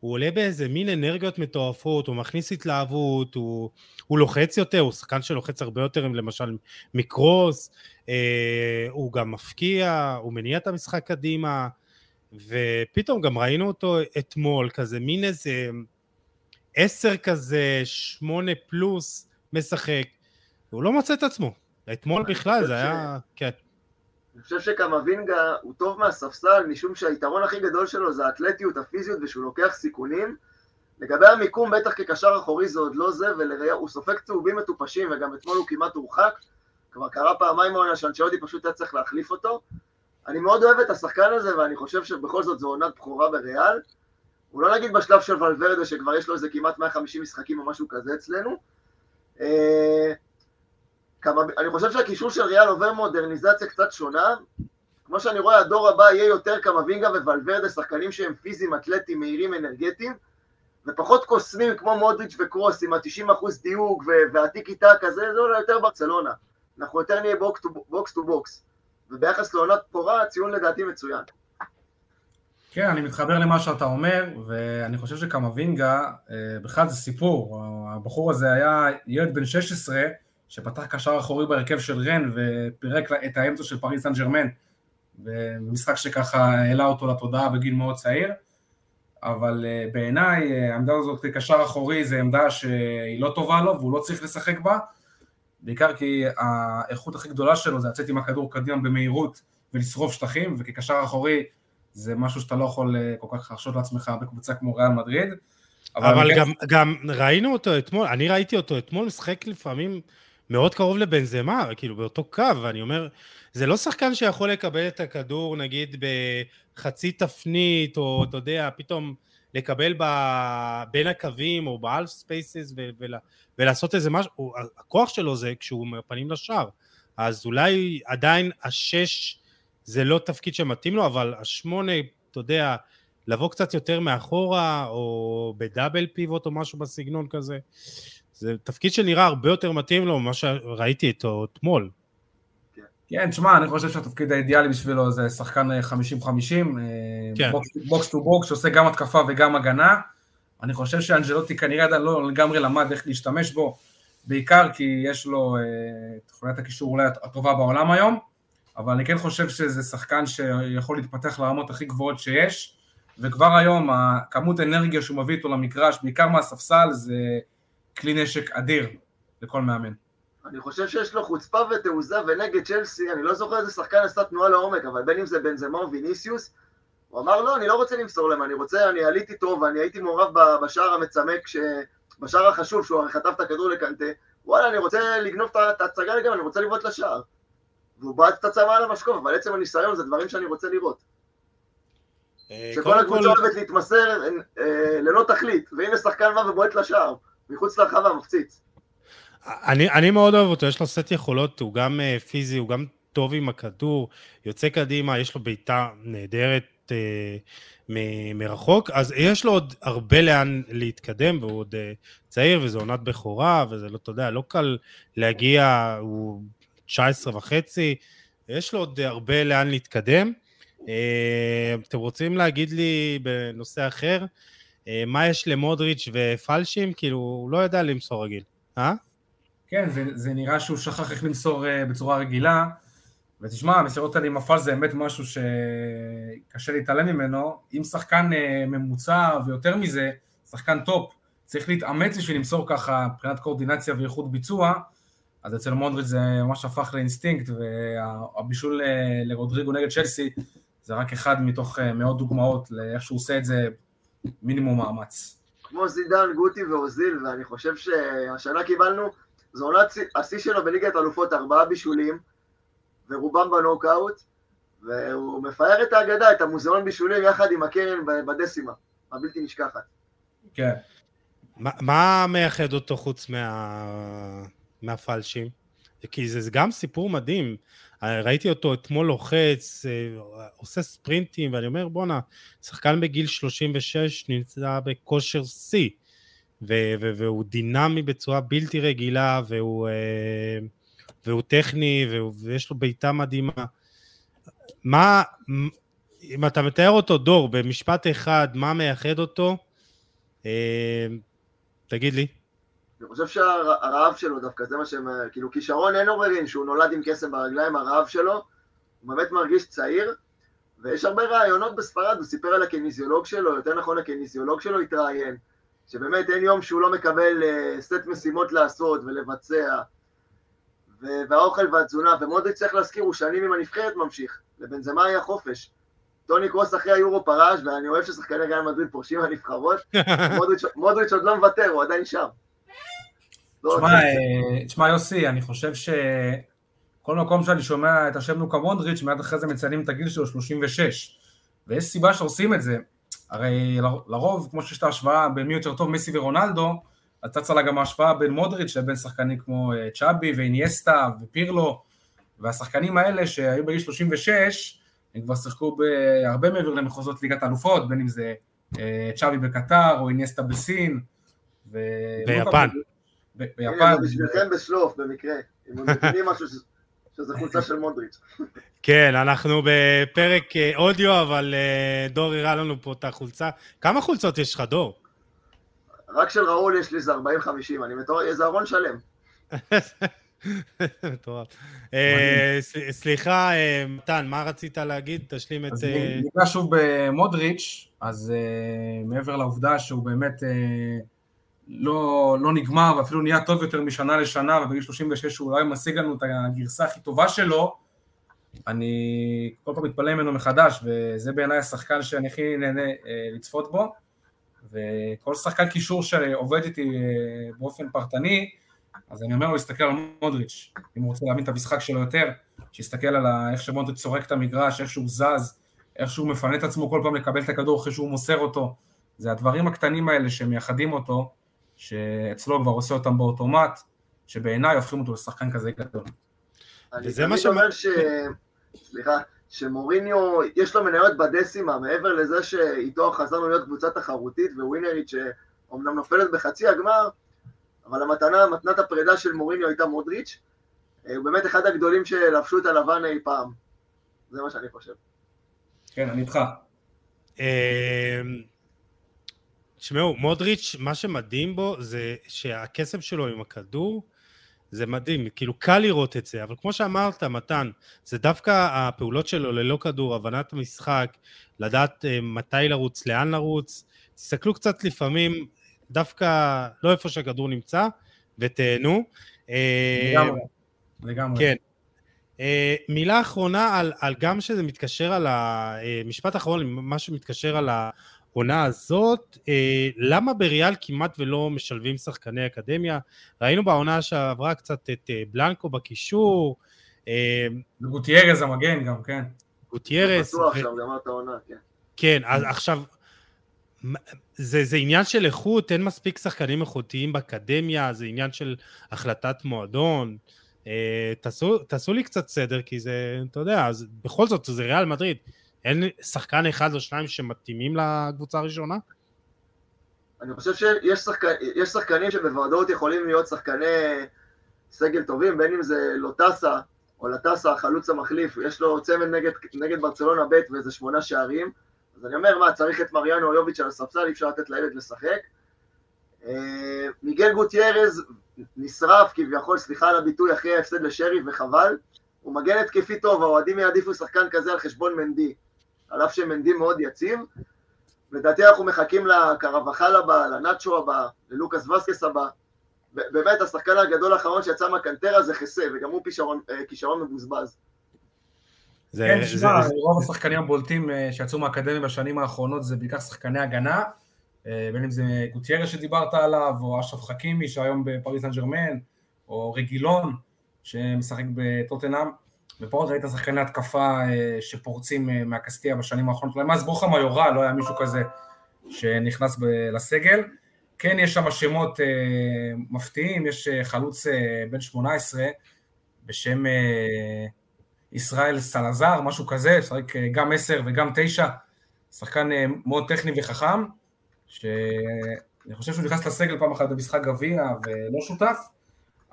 הוא עולה באיזה מין אנרגיות מטורפות, הוא מכניס התלהבות, הוא, הוא לוחץ יותר, הוא שחקן שלוחץ הרבה יותר, למשל מקרוס, אה, הוא גם מפקיע, הוא מניע את המשחק קדימה. ופתאום גם ראינו אותו אתמול, כזה מין איזה עשר כזה, שמונה פלוס, משחק, והוא לא מוצא את עצמו. אתמול בכלל זה היה... כן. אני חושב שקמבינגה הוא טוב מהספסל, משום שהיתרון הכי גדול שלו זה האתלטיות, הפיזיות, ושהוא לוקח סיכונים. לגבי המיקום, בטח כקשר אחורי זה עוד לא זה, ולראייה, הוא סופג צהובים מטופשים, וגם אתמול הוא כמעט הורחק. כבר קרה פעמיים העונה שאנצ'לוטי פשוט היה צריך להחליף אותו. אני מאוד אוהב את השחקן הזה, ואני חושב שבכל זאת זו עונת בכורה בריאל. הוא לא נגיד בשלב של ולוורדה, שכבר יש לו איזה כמעט 150 משחקים או משהו כזה אצלנו. אה, אני חושב שהקישור של ריאל עובר מודרניזציה קצת שונה. כמו שאני רואה, הדור הבא יהיה יותר קמבינגה וולוורדה, שחקנים שהם פיזיים, אתלטיים, מהירים, אנרגטיים, ופחות קוסמים כמו מודריץ' וקרוס עם ה-90% דיוק והטיקי טק הזה, זה אולי יותר ברצלונה. אנחנו יותר נהיה box to box. וביחס לעונת בכורה, הציון לדעתי מצוין. כן, אני מתחבר למה שאתה אומר, ואני חושב שקמבינגה, אה, בכלל זה סיפור. הבחור הזה היה ילד בן 16, שפתח קשר אחורי בהרכב של רן, ופירק את האמצע של פריס סן ז'רמן, במשחק שככה העלה אותו לתודעה בגיל מאוד צעיר. אבל אה, בעיניי אה, העמדה הזאת כקשר אחורי זה עמדה שהיא לא טובה לו והוא לא צריך לשחק בה, בעיקר כי האיכות הכי גדולה שלו זה לצאת עם הכדור קדימה במהירות ולשרוף שטחים, וכקשר אחורי זה משהו שאתה לא יכול אה, כל כך להרשות לעצמך בקבוצה כמו ריאל מדריד. אבל, אבל גם, גם ראינו אותו אתמול, אני ראיתי אותו אתמול משחק לפעמים מאוד קרוב לבנזמה, כאילו באותו קו, ואני אומר, זה לא שחקן שיכול לקבל את הכדור נגיד בחצי תפנית, או אתה יודע, פתאום לקבל ב... בין הקווים או ב half spaces ולעשות איזה משהו, הכוח שלו זה כשהוא פנים לשער, אז אולי עדיין השש זה לא תפקיד שמתאים לו, אבל השמונה, אתה יודע, לבוא קצת יותר מאחורה, או ב double pivot או משהו בסגנון כזה, זה תפקיד שנראה הרבה יותר מתאים לו ממה שראיתי אותו אתמול. כן, תשמע, אני חושב שהתפקיד האידיאלי בשבילו זה שחקן 50-50, כן. box to box, שעושה גם התקפה וגם הגנה. אני חושב שאנג'לוטי כנראה עדיין לא לגמרי למד איך להשתמש בו, בעיקר כי יש לו אה, את יכולת הקישור אולי הטובה בעולם היום, אבל אני כן חושב שזה שחקן שיכול להתפתח לרמות הכי גבוהות שיש, וכבר היום הכמות אנרגיה שהוא מביא איתו למגרש, בעיקר מהספסל, זה כלי נשק אדיר לכל מאמן. אני חושב שיש לו חוצפה ותעוזה, ונגד צ'לסי, אני לא זוכר איזה שחקן עשה תנועה לעומק, אבל בין אם זה בנזמה או ויניסיוס, הוא אמר לא, אני לא רוצה למסור להם, אני רוצה, אני עליתי טוב, ואני הייתי מעורב בשער המצמק, ש... בשער החשוב, שהוא הרי חטף את הכדור לקנטה, וואלה, אני רוצה לגנוב את ההצגה לגמרי, אני רוצה לבעוט לשער. והוא בעט את הצעה על המשקוף, אבל עצם הניסיון זה דברים שאני רוצה לראות. אה, שכל הקבוצה אוהבת להתמסר אה, ללא תכלית, והנה שחקן בא ובועט לשער, מחוץ לרחבה, מפציץ. אני, אני מאוד אוהב אותו, יש לו סט יכולות, הוא גם uh, פיזי, הוא גם טוב עם הכדור, יוצא קדימה, יש לו בעיטה נהדרת, אה, מ- מרחוק, אז יש לו עוד הרבה לאן להתקדם, והוא עוד אה, צעיר, וזו עונת בכורה, וזה לא, אתה יודע, לא קל להגיע, הוא 19 וחצי, יש לו עוד הרבה לאן להתקדם. אה, אתם רוצים להגיד לי בנושא אחר, אה, מה יש למודריץ' ופלשים? כאילו, הוא לא יודע למסור רגיל, אה? כן, זה, זה נראה שהוא שכח איך למסור אה, בצורה רגילה, ותשמע, המסירות האלה עם ה פלאל זה באמת משהו שקשה להתעלם ממנו. אם שחקן אה, ממוצע ויותר מזה, שחקן top, צריך להתאמץ בשביל למסור ככה מבחינת קואורדינציה ואיכות ביצוע, אז אצל מודריץ' זה ממש הפך לאינסטינקט, והבישול לרודריגו נגד צ'לסי זה רק אחד מתוך מאות דוגמאות לאיך שהוא עושה את זה מינימום מאמץ. כמו זידן, גוטי ואוזיל, ואני חושב שהשנה קיבלנו, זו עונת השיא שלו בליגת אלופות, ארבעה בישולים, ורובם בנוקאוט, והוא מפאר את האגדה, את המוזיאון בישולים, יחד עם הקרן בדסימה, הבלתי נשכחת. כן. מה, מה מייחד אותו חוץ מה... מהפלשים? כי זה, זה גם סיפור מדהים. ראיתי אותו אתמול לוחץ, אה, עושה ספרינטים, ואני אומר, בואנה, שחקן בגיל 36 נמצא בכושר שיא, והוא דינמי בצורה בלתי רגילה, והוא, אה, והוא טכני, ויש לו בעיטה מדהימה. מה, אם אתה מתאר אותו, דור, במשפט אחד, מה מייחד אותו? אה, תגיד לי. אני חושב שהרעב שלו דווקא, זה מה שהם, כאילו כישרון אין עוררין שהוא נולד עם קסם ברגליים, הרעב שלו, הוא באמת מרגיש צעיר, ויש הרבה רעיונות בספרד, הוא סיפר על הכניזיולוג שלו, יותר נכון הכניזיולוג שלו התראיין, שבאמת אין יום שהוא לא מקבל uh, סט משימות לעשות ולבצע, והאוכל והתזונה, ומודריץ' צריך להזכיר, הוא שנים עם הנבחרת ממשיך, לבנזמה היה חופש. טוני קרוס אחרי היורו פרש, ואני אוהב ששחקני ריאל מדריד פורשים מהנבחרות, <laughs> מודריץ' עוד לא מוותר, הוא עדיין שם. לא, אה, תשמע, יוסי, אני חושב שכל מקום שאני שומע את השם לוקה מונדריץ', מיד אחרי זה מציינים את הגיל שלו 36. ויש סיבה שעושים את זה. הרי לרוב, כמו שיש את ההשוואה בין מי יותר טוב, מסי ורונלדו, אז צצה לה גם ההשוואה בין מודריץ' לבין שחקנים כמו אה, צ'אבי ואיניאסטה ופירלו, והשחקנים האלה שהיו בגיל 36, הם כבר שיחקו בהרבה מעבר למחוזות ליגת האלופות, בין אם זה אה, צ'אבי בקטר או איניאסטה בסין. ביפן. ביפן. זה בשבילכם בשלוף, במקרה. אם הם מבינים משהו שזה חולצה של מודריץ'. כן, אנחנו בפרק אה, אודיו, אבל אה, דור הראה לנו פה את החולצה. כמה חולצות יש לך, דור? רק של ראול יש לי זה 40-50, אני מטורף, זה ארון שלם. <laughs> מטורף. אה, סליחה, מתן, מה רצית להגיד? תשלים את... אז ניגע שוב במודריץ', אז מעבר לעובדה שהוא באמת לא, לא נגמר ואפילו נהיה טוב יותר משנה לשנה ובגיל 36 הוא אולי משיג לנו את הגרסה הכי טובה שלו אני כל פעם מתפלא ממנו מחדש וזה בעיניי השחקן שאני הכי נהנה אה, לצפות בו. וכל שחקן קישור שעובד איתי אה, באופן פרטני אז אני אומר לו להסתכל על מודריץ' אם הוא רוצה להבין את המשחק שלו יותר שיסתכל על איך שמודריץ' צורק את המגרש, איך שהוא זז איך שהוא מפנה את עצמו כל פעם לקבל את הכדור אחרי שהוא מוסר אותו. זה הדברים הקטנים האלה שמייחדים אותו שאצלו כבר עושה אותם באוטומט, שבעיניי הופכים אותו לשחקן כזה גדול. אני תמיד אומר ש... סליחה, שמוריניו, יש לו מניות בדסימה, מעבר לזה שאיתו חזרנו להיות קבוצה תחרותית וווינרית שאומנם נופלת בחצי הגמר, אבל המתנה, מתנת הפרידה של מוריניו הייתה מודריץ', אה, הוא באמת אחד הגדולים שלבשו את הלבן אי פעם. זה מה שאני חושב. כן, אני איתך. אה, תשמעו, מודריץ', מה שמדהים בו זה שהקסם שלו עם הכדור, זה מדהים, כאילו קל לראות את זה, אבל כמו שאמרת, מתן, זה דווקא הפעולות שלו ללא כדור, הבנת המשחק, לדעת uh, מתי לרוץ, לאן לרוץ, תסתכלו קצת לפעמים, דווקא לא איפה שהכדור נמצא, ותהנו. אה, לגמרי, לגמרי. כן. Uh, מילה אחרונה על, על גם שזה מתקשר על ה... משפט אחרון, מה שמתקשר על ה... העונה הזאת, אה, למה בריאל כמעט ולא משלבים שחקני אקדמיה? ראינו בעונה שעברה קצת את אה, בלנקו בקישור. אה, גוטיירז המגן גם, כן. גוטיירז. בטוח עכשיו גמר את העונה, כן. כן, אז עכשיו, זה, זה עניין של איכות, אין מספיק שחקנים איכותיים באקדמיה, זה עניין של החלטת מועדון. תעשו, תעשו לי קצת סדר, כי זה, אתה יודע, אז בכל זאת, זה ריאל מדריד. אין שחקן אחד או שניים שמתאימים לקבוצה הראשונה? אני חושב שיש שחק... שחקנים שבוודאות יכולים להיות שחקני סגל טובים, בין אם זה לוטסה או לטסה, החלוץ המחליף, יש לו צמד נגד, נגד ברצלונה ב' ואיזה שמונה שערים, אז אני אומר, מה, צריך את מריאנו יוביץ' על הספסל, אי אפשר לתת לילד לשחק. אה, מיגל גוטיירז נשרף כביכול, סליחה על הביטוי, אחרי ההפסד לשרי, וחבל. הוא מגן התקפי טוב, האוהדים יעדיפו שחקן כזה על חשבון מנדי, על אף שמנדי מאוד יציב. לדעתי אנחנו מחכים לקרבחל הבא, לנאצ'ו הבא, ללוקאס וסקס הבא. באמת, השחקן הגדול האחרון שיצא מהקנטרה זה חסה, וגם הוא כישרון, אה, כישרון מבוזבז. זה, כן, תשמע, זה... רוב השחקנים הבולטים אה, שיצאו מהאקדמיה בשנים האחרונות זה בעיקר שחקני הגנה, אה, בין אם זה גוטיירה שדיברת עליו, או אשרף חכימי שהיום בפריס סן ג'רמן, או רגילון שמשחק בטוטנאם, עוד ראית שחקני התקפה שפורצים מהקסטיה בשנים האחרונות, אולי מאז ברוכה מיורה לא היה מישהו כזה שנכנס לסגל. כן יש שם שמות אה, מפתיעים, יש אה, חלוץ אה, בן 18 בשם אה, ישראל סלזר, משהו כזה, שחק אה, גם 10 וגם 9, שחקן אה, מאוד טכני וחכם, שאני חושב שהוא נכנס לסגל פעם אחת במשחק גביע ולא שותף,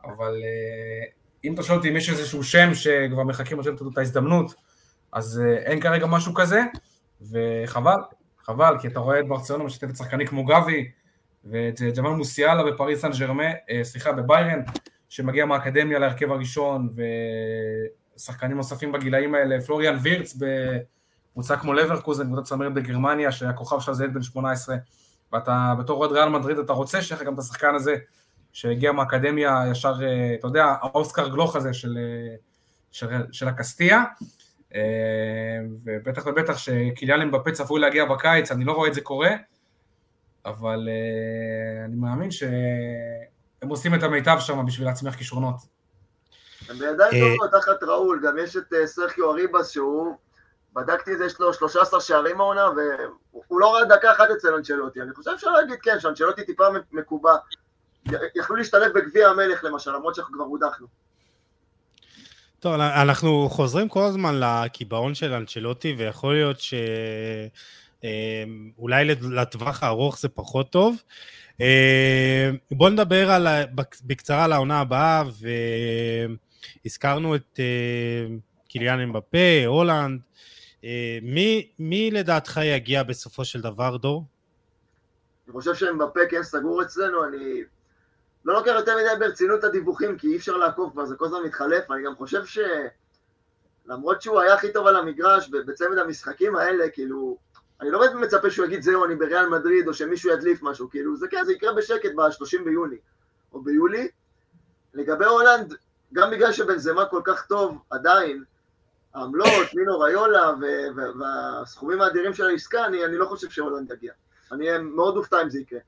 אבל אה, אם אתה שואל אותי אם יש איזשהו שם שכבר מחכים לתת את ההזדמנות, אז אה, אין כרגע משהו כזה, וחבל, חבל, כי אתה רואה את ברצלונה משתפת שחקנים כמו גבי, ואת אה, ג'מאל מוסיאלה בפריס סן ג'רמה, אה, סליחה, בביירן, שמגיע מהאקדמיה להרכב הראשון, ושחקנים נוספים בגילאים האלה, פלוריאן וירץ בקבוצה כמו לברקוזן, קבוצת צמרת בגרמניה, שהכוכב שלה זה ילד בן 18, ואתה בתור אוהד ריאל מדריד, אתה רוצה שיהיה לך גם את השחקן הזה, שהגיע מהאקדמיה ישר, אה, אתה יודע, האוסקר גלוך הזה של, של, של הקסטיה, ובטח ובטח שקיליאן אמבפה צפוי להגיע בקיץ, אני לא רואה את זה קורה, אבל אני מאמין שהם עושים את המיטב שם בשביל להצמיח כישרונות. הם בידיים אה, טובות תחת ראול, גם יש את סרקיו אריבס שהוא, בדקתי את זה, יש לו 13 שערים העונה, והוא לא ראה דקה אחת אצל אנצ'לוטי. אני חושב שאפשר להגיד כן, שאנצ'לוטי טיפה מקובע. יכלו להשתלב בגביע המלך למשל, למרות שאנחנו כבר הודחנו. טוב, אנחנו חוזרים כל הזמן לקיבעון של אנצ'לוטי, ויכול להיות ש... אמ, לטווח הארוך זה פחות טוב. אמ, בואו נדבר על, בקצרה על העונה הבאה, והזכרנו את אמ, קיליאן אמבפה, הולנד. מי, מי לדעתך יגיע בסופו של דבר, דור? אני חושב שאמבפה כן סגור אצלנו, אני לא לוקח יותר מדי ברצינות את הדיווחים, כי אי אפשר לעקוב כבר, זה כל הזמן מתחלף, אני גם חושב ש... למרות שהוא היה הכי טוב על המגרש, בצמד המשחקים האלה, כאילו, אני לא באמת מצפה שהוא יגיד זהו, אני בריאל מדריד, או שמישהו ידליף משהו, כאילו, זה כן, זה יקרה בשקט ב-30 ביוני, או ביולי. לגבי הולנד, גם בגלל שבנזמה כל כך טוב, עדיין, העמלות, מינו ריולה והסכומים האדירים של העסקה, אני, אני לא חושב שהולנד יגיע. אני מאוד אופתע אם זה יקרה.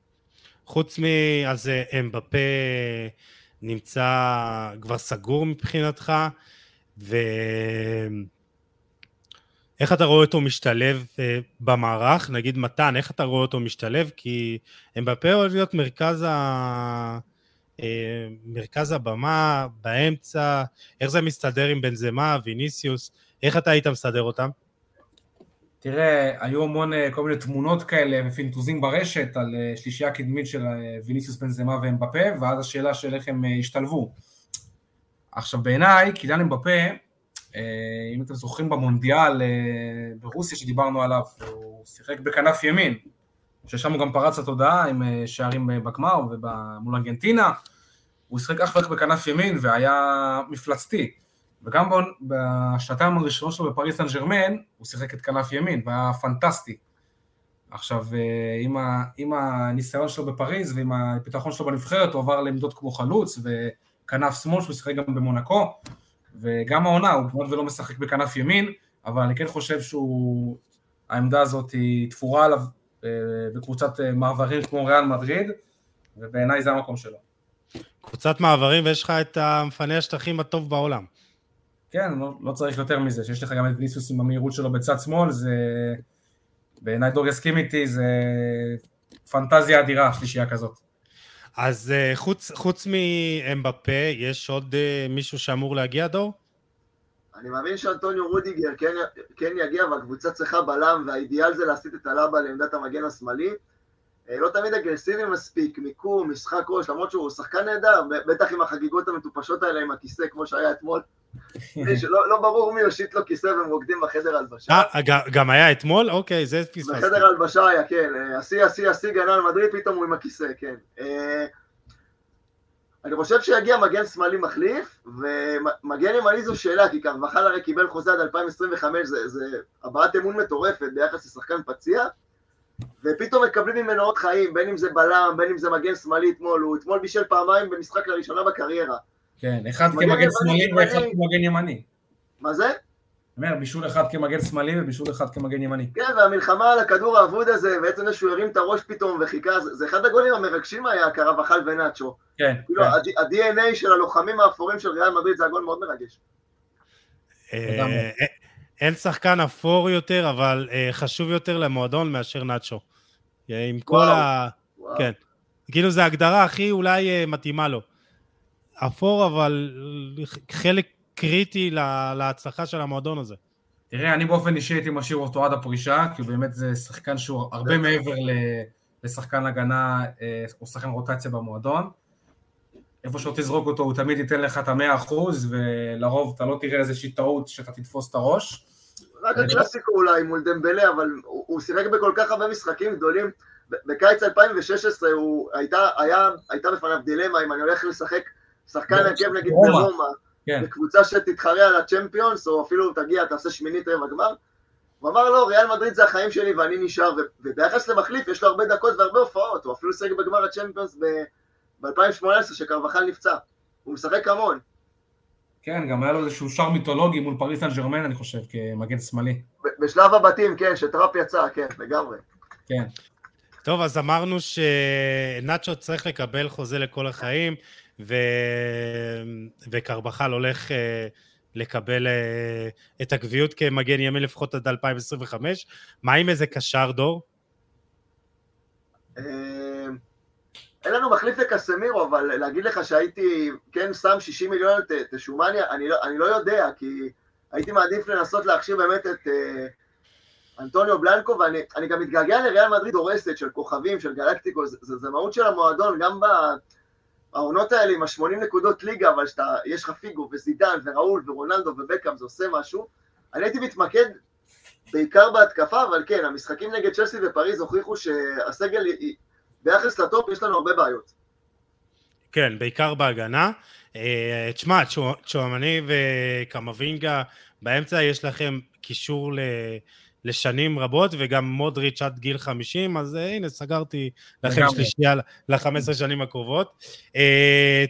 חוץ מ... אז אמבפה נמצא כבר סגור מבחינתך, ו... איך אתה רואה אותו משתלב אה, במערך? נגיד מתן, איך אתה רואה אותו משתלב? כי אמבפה אוהב להיות מרכז, ה... אה, מרכז הבמה, באמצע, איך זה מסתדר עם בנזמה, ויניסיוס, איך אתה היית מסדר אותם? תראה, היו המון אה, כל מיני תמונות כאלה ופינטוזים ברשת על אה, שלישייה קדמית של אה, ויניסיוס בנזמה ואמבפה, ואז השאלה של איך הם השתלבו. עכשיו בעיניי, קיליאן אמבפה אם אתם זוכרים במונדיאל ברוסיה שדיברנו עליו, הוא שיחק בכנף ימין, ששם הוא גם פרץ לתודעה עם שערים בגמר ומול ארגנטינה, הוא שיחק אך ורק בכנף ימין והיה מפלצתי. וגם בשנתיים הראשונות שלו בפריס סן ג'רמן, הוא שיחק את כנף ימין והיה פנטסטי. עכשיו, עם, ה, עם הניסיון שלו בפריז ועם הפיתחון שלו בנבחרת, הוא עבר לעמדות כמו חלוץ וכנף שמאל, שהוא שיחק גם במונקו. וגם העונה, הוא כמעט ולא משחק בכנף ימין, אבל אני כן חושב שהוא, העמדה הזאת היא תפורה עליו אה, בקבוצת אה, מעברים כמו ריאל מדריד, ובעיניי זה המקום שלו. קבוצת מעברים ויש לך את המפנה השטחים הטוב בעולם. כן, לא, לא צריך יותר מזה, שיש לך גם את ויניסיוס עם המהירות שלו בצד שמאל, זה בעיניי דור יסכים איתי, זה פנטזיה אדירה, שלישייה כזאת. אז uh, חוץ, חוץ מאמבפה, יש עוד uh, מישהו שאמור להגיע, דור? אני מאמין שאנטוניו רודיגר כן, כן יגיע והקבוצה צריכה בלם והאידיאל זה להסיט את הלבה לעמדת המגן השמאלי. אה, לא תמיד אגרסיבי מספיק, מיקום, משחק ראש, למרות שהוא שחקן נהדר, בטח עם החגיגות המטופשות האלה עם הכיסא כמו שהיה אתמול. לא, לא ברור מי יושיט לו כיסא והם רוקדים בחדר הלבשה. אה, גם היה אתמול? אוקיי, זה פספסתי. בחדר הלבשה היה, כן. אה, השיא, השיא, השיא גנן מדריד, פתאום הוא עם הכיסא, כן. אני חושב שיגיע מגן שמאלי מחליף, ומגן ימני זו שאלה, כי קרבחל הרי קיבל חוזה עד 2025, זה, זה הבעת אמון מטורפת ביחס לשחקן פציע, ופתאום מקבלים ממנו עוד חיים, בין אם זה בלם, בין אם זה מגן שמאלי אתמול, הוא אתמול בישל פעמיים במשחק לראשונה בקריירה. כן, אחד כמגן שמאלי ואחד כמגן ימני. מה זה? אומר, בישול אחד כמגן שמאלי ובישול אחד כמגן ימני. כן, והמלחמה על הכדור האבוד הזה, בעצם זה שהוא הרים את הראש פתאום וחיכה, זה, זה אחד הגולים המרגשים היה, קרבחל ונאצ'ו. כן. כאילו, כן. ה-DNA של הלוחמים האפורים של ריאל מדריד זה הגול מאוד מרגש. אה, אין שחקן אפור יותר, אבל אה, חשוב יותר למועדון מאשר נאצ'ו. עם כל ה... כן. כאילו, זו ההגדרה הכי אולי מתאימה לו. אפור, אבל חלק קריטי להצלחה של המועדון הזה. תראה, אני באופן אישי הייתי משאיר אותו עד הפרישה, כי באמת זה שחקן שהוא הרבה מעבר לשחקן הגנה אה, או שחקן רוטציה במועדון. איפה שלא תזרוק אותו, הוא תמיד ייתן לך את המאה אחוז, ולרוב אתה לא תראה איזושהי טעות שאתה תתפוס את הראש. רק הקלאסיקו אולי מול דמבלה, אבל הוא שיחק בכל כך הרבה משחקים גדולים. בקיץ 2016 הוא הייתה, היה, הייתה בפניו דילמה אם אני הולך לשחק שחקן הרכב נגיד ברומא, כן. בקבוצה שתתחרה על הצ'מפיונס, או אפילו תגיע, תעשה שמינית רבע גמר. הוא אמר לו, לא, ריאל מדריד זה החיים שלי ואני נשאר, וביחס למחליף יש לו הרבה דקות והרבה הופעות, הוא אפילו שיחק בגמר הצ'מפיונס ב-2018 שקרבחל נפצע, הוא משחק המון. כן, גם היה לו איזשהו שער מיתולוגי מול פריס סן ג'רמן, אני חושב, כמגן שמאלי. בשלב הבתים, כן, שטראפ יצא, כן, לגמרי. כן. טוב, אז אמרנו שנאצ'ו צריך לקבל חוזה לכל החיים, ו... וקרבחל הולך אה, לקבל אה, את הקביעות כמגן ימין לפחות עד 2025. מה עם איזה קשר, דור? אה, אין לנו מחליף לקסמירו, אבל להגיד לך שהייתי כן שם 60 מיליון על תשומניה, אני, לא, אני לא יודע, כי הייתי מעדיף לנסות להכשיר באמת את אנטוניו בלנקו, ואני גם מתגעגע לריאל מדריד הורסת של כוכבים, של גלקטיקו, זה, זה, מהות של המועדון, גם ב... העונות האלה עם ה-80 נקודות ליגה, אבל שאתה, יש לך פיגו וזידן וראול ורונלדו ובקאם, זה עושה משהו. אני הייתי מתמקד בעיקר בהתקפה, אבל כן, המשחקים נגד צ'לסי ופריז הוכיחו שהסגל, ביחס לטופ יש לנו הרבה בעיות. כן, בעיקר בהגנה. אה, תשמע, צ'ואמני וקמבינגה, באמצע יש לכם קישור ל... לשנים רבות, וגם מודריץ' עד גיל 50, אז uh, הנה, סגרתי לכם שלישייה ל-15 שנים הקרובות. Uh,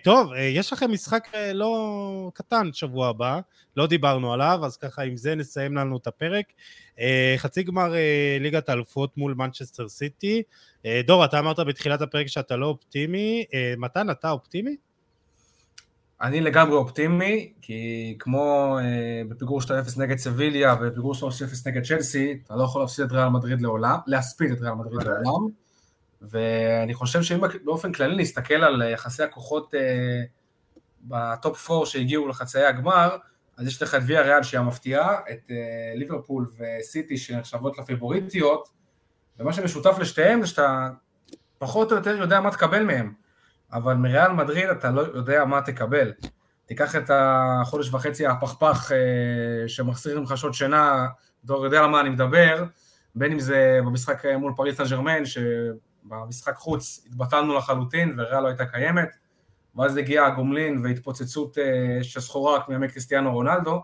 טוב, uh, יש לכם משחק uh, לא קטן שבוע הבא, לא דיברנו עליו, אז ככה עם זה נסיים לנו את הפרק. Uh, חצי גמר uh, ליגת האלופות מול מנצ'סטר סיטי. Uh, דור, אתה אמרת בתחילת הפרק שאתה לא אופטימי, uh, מתן, אתה אופטימי? אני לגמרי אופטימי, כי כמו אה, בפיגור 2-0 נגד סביליה ובפיגור 3-0 נגד צ'לסי, אתה לא יכול להפסיד את ריאל מדריד לעולם, להספיד את ריאל מדריד לעולם, ואני חושב שאם באופן כללי נסתכל על יחסי הכוחות אה, בטופ 4 שהגיעו לחצאי הגמר, אז יש לך את ויה ריאל שהיא המפתיעה, את אה, ליברפול וסיטי שנחשבות לפייבוריטיות, ומה שמשותף לשתיהם זה שאתה פחות או יותר יודע מה תקבל מהם. אבל מריאל מדריד אתה לא יודע מה תקבל. תיקח את החודש וחצי הפכפך אה, שמחסיר לך שעות שינה, דור יודע על מה אני מדבר, בין אם זה במשחק מול פריס סן ג'רמן, שבמשחק חוץ התבטלנו לחלוטין וריאל לא הייתה קיימת, ואז הגיע הגומלין והתפוצצות אה, שסחורה רק מימי קריסטיאנו רונלדו,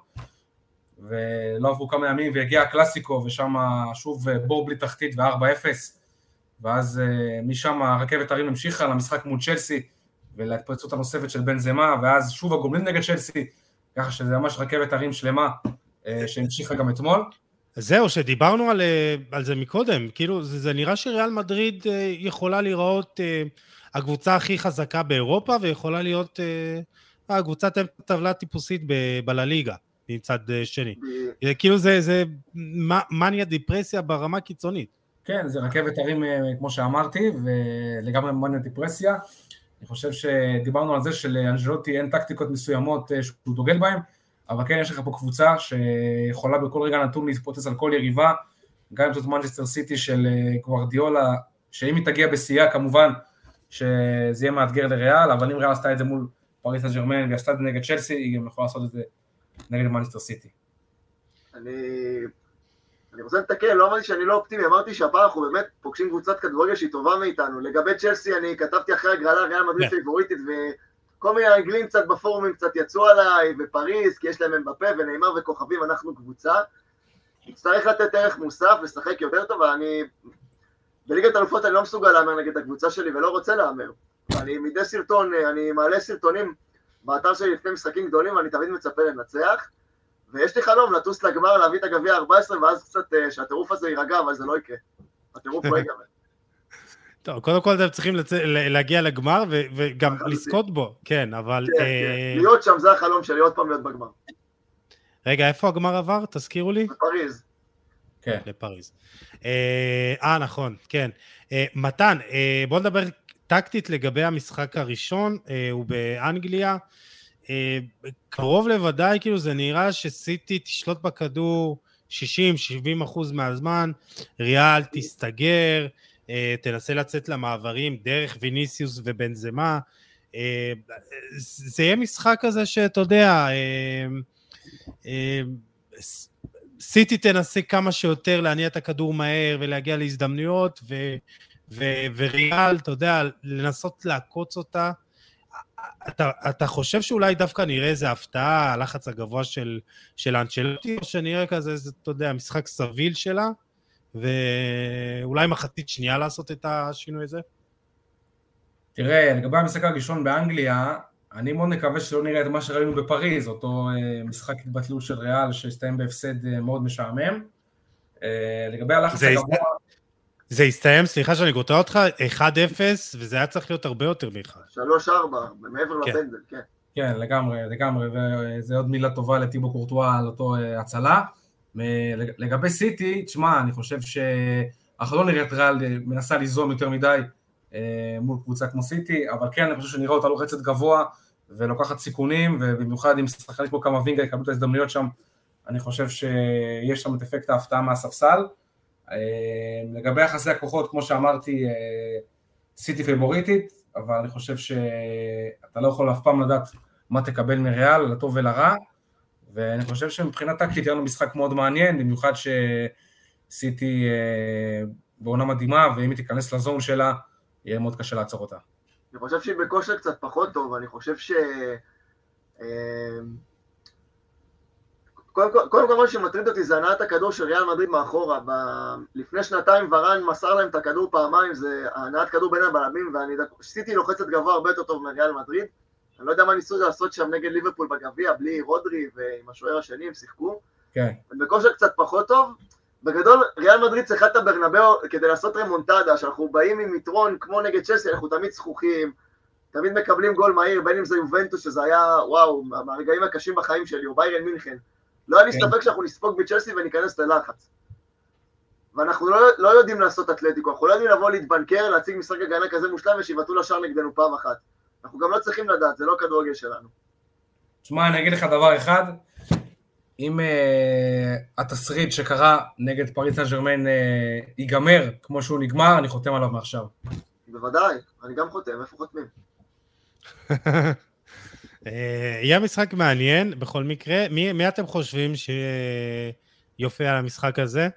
ולא עברו כמה ימים והגיע הקלאסיקו ושם שוב בור בלי תחתית ו-4-0, ואז uh, משם הרכבת הרים המשיכה למשחק מול צ'לסי ולהתפרצות הנוספת של בן זמה, ואז שוב הגומלין נגד צ'לסי, ככה שזה ממש רכבת הרים שלמה uh, שהמשיכה גם אתמול. זהו, שדיברנו על, אה, על זה מקודם, כאילו זה, זה נראה שריאל מדריד יכולה להיראות הקבוצה הכי חזקה באירופה, ויכולה להיות הקבוצת טבלה טיפוסית בלליגה, מצד שני. כאילו זה, זה מניה דיפרסיה ברמה קיצונית. כן, זה רכבת הרים, אה, כמו שאמרתי, ולגמרי מניה דיפרסיה. אני חושב שדיברנו על זה שלאנג'לוטי אין טקטיקות מסוימות אה, שהוא דוגל בהן. אבל כן יש לך פה קבוצה שיכולה בכל רגע נתון להתפוצץ על כל יריבה, גם אם זאת מנצ'סטר סיטי של אה, גוורדיולה, שאם היא תגיע בשיאה כמובן שזה יהיה מאתגר לריאל, אבל אם ריאל עשתה את זה מול פריס סן ז'רמן והיא עשתה את זה נגד צ'לסי, היא גם יכולה לעשות את זה נגד מנצ'סטר סיטי. אני... אני רוצה לתקן, לא אמרתי שאני לא אופטימי, אמרתי שהפעם אנחנו באמת פוגשים קבוצת כדורגל שהיא טובה מאיתנו. לגבי צ'לסי, אני כתבתי אחרי הגרלה, ריאל מדריד כן. פייבוריטית, וכל מיני אנגלים קצת בפורומים קצת יצאו עליי, ופריז, כי יש להם אמבפה וניימאר וכוכבים, אנחנו קבוצה. נצטרך לתת ערך מוסף, לשחק יותר טוב, ואני... בליגת אלופות אני לא מסוגל להמר נגד הקבוצה שלי ולא רוצה להמר. אני מדי סרטון, אני מעלה סרטונים באתר שלי לפני משחקים גדולים, ואני תמיד מצפה לנצח. ויש לי חלום לטוס לגמר, להביא את הגביע ה-14, ואז קצת אה, שהטירוף הזה יירגע, אבל זה לא יקרה. הטירוף לא ייגמר. <laughs> טוב, קודם כל אתם צריכים לצ... ל- להגיע לגמר ו- וגם. <laughs> לזכות בו, כן, אבל... כן, אה, כן. להיות שם זה החלום שלי, עוד פעם להיות בגמר. רגע, איפה הגמר עבר? תזכירו לי. בפריז. כן. לפריז. אה, אה, נכון, כן. אה, מתן, אה, בוא נדבר טקטית לגבי המשחק הראשון, אה, הוא באנגליה. אה, קרוב לוודאי, כאילו, זה נראה שסיטי תשלוט בכדור 60-70 אחוז מהזמן, ריאל תסתגר, אה, תנסה לצאת למעברים דרך ויניסיוס ובנזמה. אה, זה יהיה משחק כזה שאתה יודע, אה, אה, סיטי תנסה כמה שיותר להניע את הכדור מהר ולהגיע להזדמנויות, ו, ו, וריאל, אתה יודע, לנסות לעקוץ אותה. אתה, אתה חושב שאולי דווקא נראה איזה הפתעה, הלחץ הגבוה של, של אנצ'לוטי, או שנראה כזה, איזה, אתה יודע, משחק סביל שלה, ואולי מחצית שנייה לעשות את השינוי הזה? תראה, לגבי המשחק הראשון באנגליה, אני מאוד מקווה שלא נראה את מה שראינו בפריז, אותו אה, משחק התבטלות של ריאל שהסתיים בהפסד אה, מאוד משעמם. אה, לגבי הלחץ זה הגבוה, זה הסתיים, סליחה שאני קוטע אותך, 1-0, וזה היה צריך להיות הרבה יותר מ-1. 3-4, מעבר כן. לפנדל, כן. כן, לגמרי, לגמרי, וזה עוד מילה טובה לטיבו קורטואה על אותו אה, הצלה. לגבי סיטי, תשמע, אני חושב שאנחנו לא נראה את ריאל אה, מנסה ליזום יותר מדי אה, מול קבוצה כמו סיטי, אבל כן, אני חושב שנראה אותה לוחצת גבוה ולוקחת סיכונים, ובמיוחד אם שחקנים כמו קמבינגה יקבלו את ההזדמנויות שם, אני חושב שיש שם את אפקט ההפתעה מהספסל. אה, לגבי יחסי הכוחות, כמו שאמרתי, אה, סיטי פיבוריטית, אבל אני חושב שאתה לא יכול אף פעם לדעת מה תקבל מריאל, לטוב ולרע, ואני חושב שמבחינה טקטית היה לנו משחק מאוד מעניין, במיוחד שסיטי אה, בעונה מדהימה, ואם היא תיכנס לזון שלה, יהיה מאוד קשה לעצור אותה. אני חושב שהיא בכושר קצת פחות טוב, אני חושב ש... קודם כל, קודם כל מה שמטריד אותי זה הנעת הכדור של ריאל מדריד מאחורה. ב... לפני שנתיים ורן מסר להם את הכדור פעמיים, זה הנעת כדור בין הבלמים, ואני סיטי לוחצת גבוה הרבה יותר טוב מריאל מדריד. אני לא יודע מה ניסו לעשות שם נגד ליברפול בגביע, בלי רודרי ועם השוער השני, הם שיחקו. כן, הם בכושר קצת פחות טוב. בגדול, ריאל מדריד צריכה את הברנבאו כדי לעשות רמונטדה, שאנחנו באים עם יתרון כמו נגד צ'לסי, אנחנו תמיד זכוכים, תמיד מקבלים גול מהיר, בין אם זה יובנטוס, שזה היה, וואו, מה- מהרגעים הקשים בחיים שלי, או ביירן מינכן. לא היה לי כן. ספק שאנחנו נספוג בצ'לסי וניכנס ללחץ. ואנחנו לא, לא יודעים לעשות אתלטיקו, אנחנו לא יודעים לבוא להתבנקר, להציג משחק הגנה כזה מושלם ושיבעטו לשער נגדנו פעם אחת. אנחנו גם לא צריכים לדעת, זה לא כדורגל שלנו. תשמע, אני אגיד לך דבר אחד, אם uh, התסריט שקרה נגד פריס סן ג'רמן uh, ייגמר כמו שהוא נגמר, אני חותם עליו מעכשיו. בוודאי, אני גם חותם, איפה חותמים? <laughs> אה, יהיה משחק מעניין בכל מקרה. מי, מי אתם חושבים שיופיע על המשחק הזה?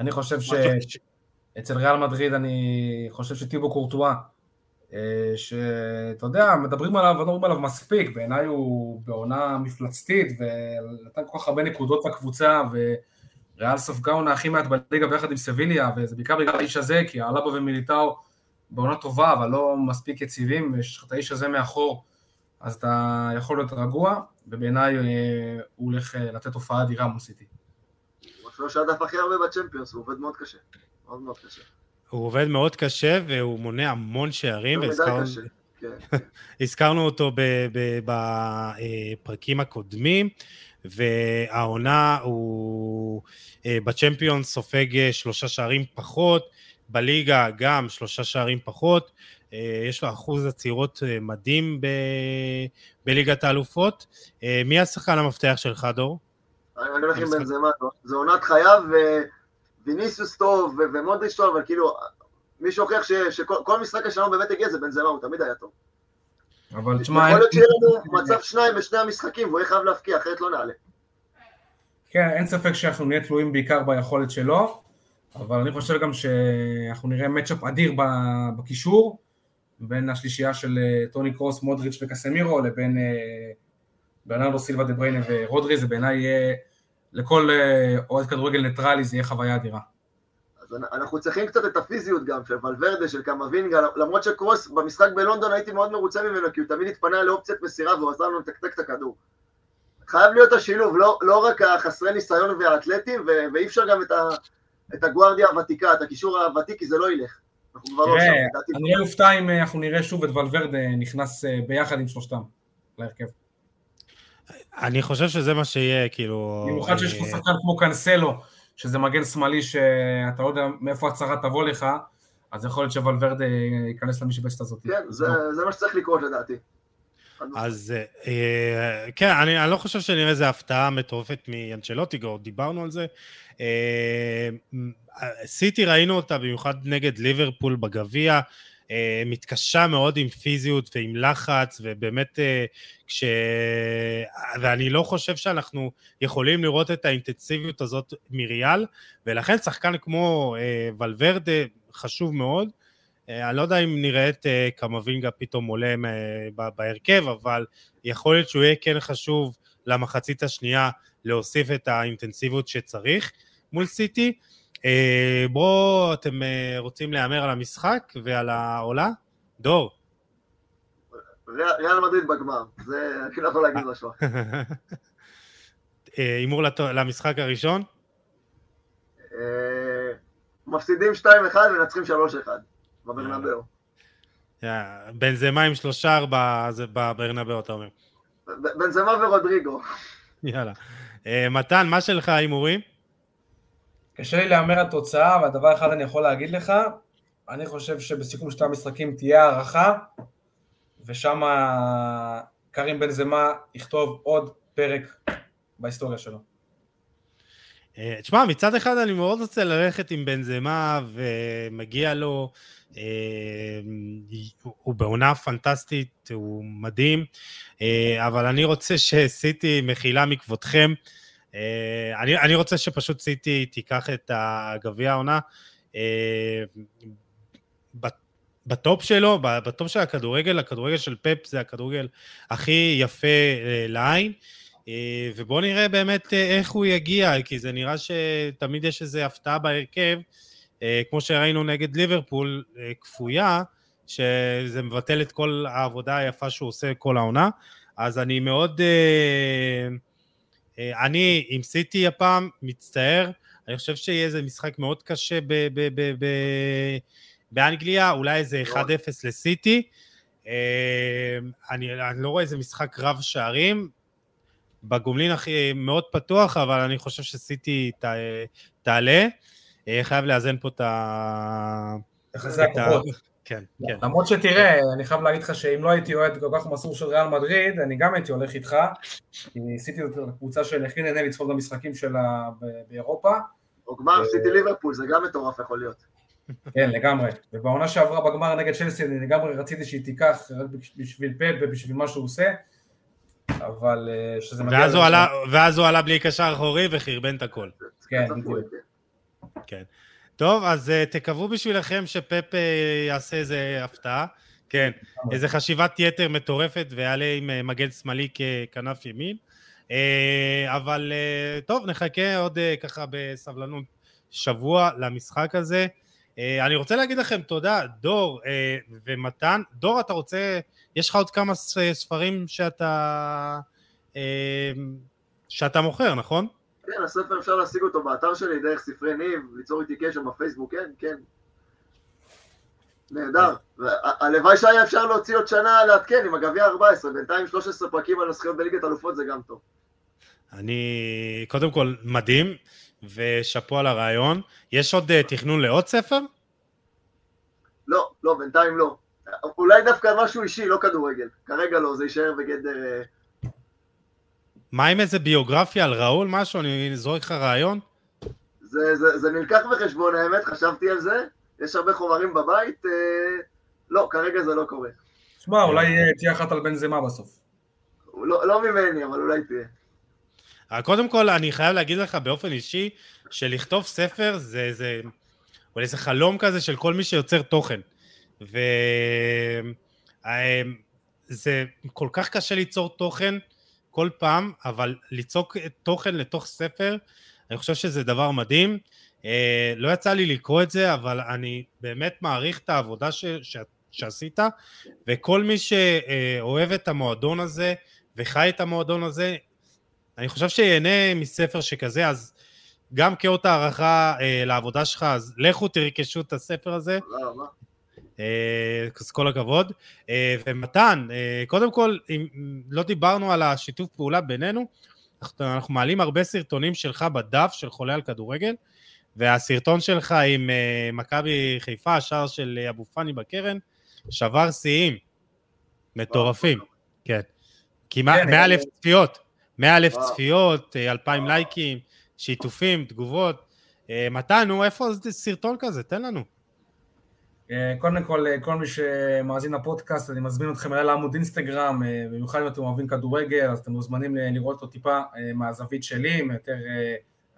אני חושב ש... ש... אצל ריאל מדריד אני חושב שטיבו קורטואה, אה, שאתה יודע, מדברים עליו, לא מדברים עליו מספיק, בעיניי הוא בעונה מפלצתית, ונתן כל כך הרבה נקודות לקבוצה, וריאל ספגה עונה הכי מעט בליגה ביחד עם סביליה, וזה בעיקר בגלל האיש הזה, כי אלאבה ומיליטאו בעונה טובה, אבל לא מספיק יציבים, ויש לך את האיש הזה מאחור, אז אתה יכול להיות רגוע, ובעיניי אה, הוא הולך אה, לתת הופעה אדירה מול סיטי. הוא אפילו שהדף הכי הרבה בצ'מפיונס, הוא עובד מאוד קשה. מאוד מאוד קשה. הוא עובד מאוד קשה והוא מונה המון שערים, יותר מדי והזכרנו קשה. כן. <laughs> הזכרנו אותו בפרקים הקודמים, והעונה הוא אה, בצ'מפיון סופג אה, שלושה שערים פחות, בליגה גם שלושה שערים פחות, אה, יש לו אחוז עצירות אה, מדהים ב... בליגת האלופות. אה, מי השחקן המפתח שלך, דור? אני הולך עם בנזמה, זה עונת חייו, וויניסיוס טוב, ומודריץ' טוב, אבל כאילו, מי שהוכיח שכל משחק השנה באמת הגיע זה בנזמה, הוא תמיד היה טוב. אבל תשמע... יכול להיות שיהיה לנו מצב שניים בשני המשחקים, והוא יהיה חייב להפקיע, אחרת לא נעלה. כן, אין ספק שאנחנו נהיה תלויים בעיקר ביכולת שלו, אבל אני חושב גם שאנחנו נראה מצ'אפ אדיר בקישור, בין השלישייה של אה, טוני קרוס, מודריץ' וקסמירו, לבין אה, ברנרדו סילבה דה בריינה ורודרי, זה בעיניי יהיה, לכל אה, אוהד כדורגל ניטרלי זה יהיה חוויה אדירה. אז אנחנו צריכים קצת את הפיזיות גם של ולוורדה, של קמבינגה, למרות שקרוס במשחק בלונדון הייתי מאוד מרוצה ממנו, כי הוא תמיד התפנה לאופציית מסירה והוא עזר לנו לתקתק את הכדור. חייב להיות השילוב, לא, לא רק החסרי ניסיון והאתלטים, ואי אפשר גם את, ה, את הגוארדיה הוותיקה, את הקישור הוותיק, כי זה לא ילך. אנחנו כבר לא שם, אני לא אופתע אם אה, אנחנו נראה שוב את ולוורדה נכנס אה, ביחד עם שלושתם להרכב. אני חושב שזה מה שיהיה, כאילו... במיוחד שיש פה אה, שחקן כמו קאנסלו, שזה מגן שמאלי שאתה לא יודע מאיפה הצהרה תבוא לך, אז יכול להיות שוולברדה ייכנס למשבצת הזאת. כן, זה, זה מה שצריך לקרות לדעתי. אז אה, כן, אני, אני לא חושב שנראה איזה הפתעה מטורפת מאנצ'לוטי, דיברנו על זה. אה, סיטי ראינו אותה במיוחד נגד ליברפול בגביע, אה, מתקשה מאוד עם פיזיות ועם לחץ, ובאמת כש... ואני לא חושב שאנחנו יכולים לראות את האינטנסיביות הזאת מריאל, ולכן שחקן כמו ולוורדה חשוב מאוד. אני לא יודע אם נראה את קמבינגה פתאום עולה בהרכב, אבל יכול להיות שהוא יהיה כן חשוב למחצית השנייה להוסיף את האינטנסיביות שצריך מול סיטי. בואו, אתם רוצים להמר על המשחק ועל העולה? דור. ריאל מדריד בגמר, זה, אני לא יכול להגיד משהו. <laughs> הימור למשחק הראשון? מפסידים 2-1 ומנצחים 3-1 בברנבאו. בנזמה עם שלושה ארבע זה בברנבאו אתה אומר. בנזמה ורודריגו. יאללה. מתן, מה שלך ההימורים? קשה לי להמר על תוצאה, אבל דבר אחד אני יכול להגיד לך, אני חושב שבסיכום שתי המשחקים תהיה הערכה, ושם קרים בן זמה יכתוב עוד פרק בהיסטוריה שלו. אה, תשמע, מצד אחד אני מאוד רוצה ללכת עם בן זמה, ומגיע לו, אה, הוא בעונה פנטסטית, הוא מדהים, אה, אבל אני רוצה שסיטי מחילה מכבודכם, אני, אני רוצה שפשוט סיטי תיקח את הגביע העונה אה, ב top שלו, ב top של הכדורגל, הכדורגל של פפ זה הכדורגל הכי יפה אה, לעין, ובואו נראה באמת איך הוא יגיע, כי זה נראה שתמיד יש איזו הפתעה בהרכב, כמו שראינו נגד ליברפול, כפויה, שזה מבטל את כל העבודה היפה שהוא עושה כל העונה, אז אני מאוד... אה, אני עם סיטי הפעם מצטער, אני חושב שיהיה איזה משחק מאוד קשה ב- ב- ב- ב- באנגליה, אולי איזה 1-0 לסיטי. אה, אני, אני לא רואה איזה משחק רב שערים, בגומלין הכי מאוד פתוח, אבל אני חושב שסיטי ת, תעלה. אה, חייב לאזן פה את ה... יחסי הכוחות. כן, כן. למרות שתראה, אני חייב להגיד לך שאם לא הייתי אוהד כל כך מסור של ריאל מדריד, אני גם הייתי הולך איתך, כי ניסיתי את הקבוצה של הכי נהנה לצפות במשחקים שלה באירופה. או גמר סיטי ליברפול, זה גם מטורף יכול להיות. כן, לגמרי. ובעונה שעברה בגמר נגד צ'לסי, אני לגמרי רציתי שהיא תיקח רק בשביל פאפ ובשביל מה שהוא עושה, אבל אה, שזה מגיע... ואז הוא עלה בלי קשר אחורי וחרבן את הכל. כן, בדיוק. כן. טוב, אז uh, תקוו בשבילכם שפפ uh, יעשה איזה הפתעה. כן, איזה חשיבת יתר מטורפת ויעלה עם uh, מגן שמאלי ככנף ימין. אבל טוב, נחכה עוד ככה בסבלנות שבוע למשחק הזה. אני רוצה להגיד לכם תודה, דור ומתן. דור, אתה רוצה, יש לך עוד כמה ספרים שאתה, שאתה מוכר, נכון? כן, הספר אפשר להשיג אותו באתר שלי, דרך ספרי ניב, ליצור איתי קשר בפייסבוק, כן, כן. נהדר. הלוואי שהיה אפשר להוציא עוד שנה לעדכן עם הגביע 14, בינתיים 13 פרקים על הזכיות בליגת אלופות זה גם טוב. אני, קודם כל, מדהים, ושאפו על הרעיון. יש עוד uh, תכנון לעוד ספר? לא, לא, בינתיים לא. אולי דווקא משהו אישי, לא כדורגל. כרגע לא, זה יישאר בגדר... אה, מה עם איזה ביוגרפיה על ראול, משהו? אני זורק לך רעיון? זה, זה, זה נלקח בחשבון, האמת, חשבתי על זה. יש הרבה חומרים בבית. אה, לא, כרגע זה לא קורה. שמע, אולי אה, תהיה אחת על בן זמה בסוף. לא, לא ממני, אבל אולי תהיה. אה, קודם כל, אני חייב להגיד לך באופן אישי, שלכתוב ספר זה, זה, אולי זה חלום כזה של כל מי שיוצר תוכן. וזה כל כך קשה ליצור תוכן כל פעם, אבל ליצוק תוכן לתוך ספר, אני חושב שזה דבר מדהים. אה, לא יצא לי לקרוא את זה, אבל אני באמת מעריך את העבודה ש, ש, שעשית, וכל מי שאוהב את המועדון הזה וחי את המועדון הזה, אני חושב שיהנה מספר שכזה, אז גם כאות הערכה אה, לעבודה שלך, אז לכו תרכשו את הספר הזה. תודה רבה. אה, אז כל הכבוד. אה, ומתן, אה, קודם כל, אם לא דיברנו על השיתוף פעולה בינינו, אנחנו, מעלים הרבה סרטונים שלך בדף של חולה על כדורגל, והסרטון שלך עם מכבי חיפה, השער של אבו פאני בקרן, שבר שיאים מטורפים, כן. כמעט כן, 100 אלף צפיות, 100 אלף. צפיות, אה, 2,000 לייקים, שיתופים, תגובות. מתן, נו, איפה סרטון כזה? תן לנו. אה, קודם כל, אה, כל מי שמאזין לפודקאסט, אני מזמין אתכם אליי לעמוד אינסטגרם, אה, במיוחד אם אתם אוהבים כדורגל, אז אתם מוזמנים לראות אותו טיפה מהזווית שלי, יותר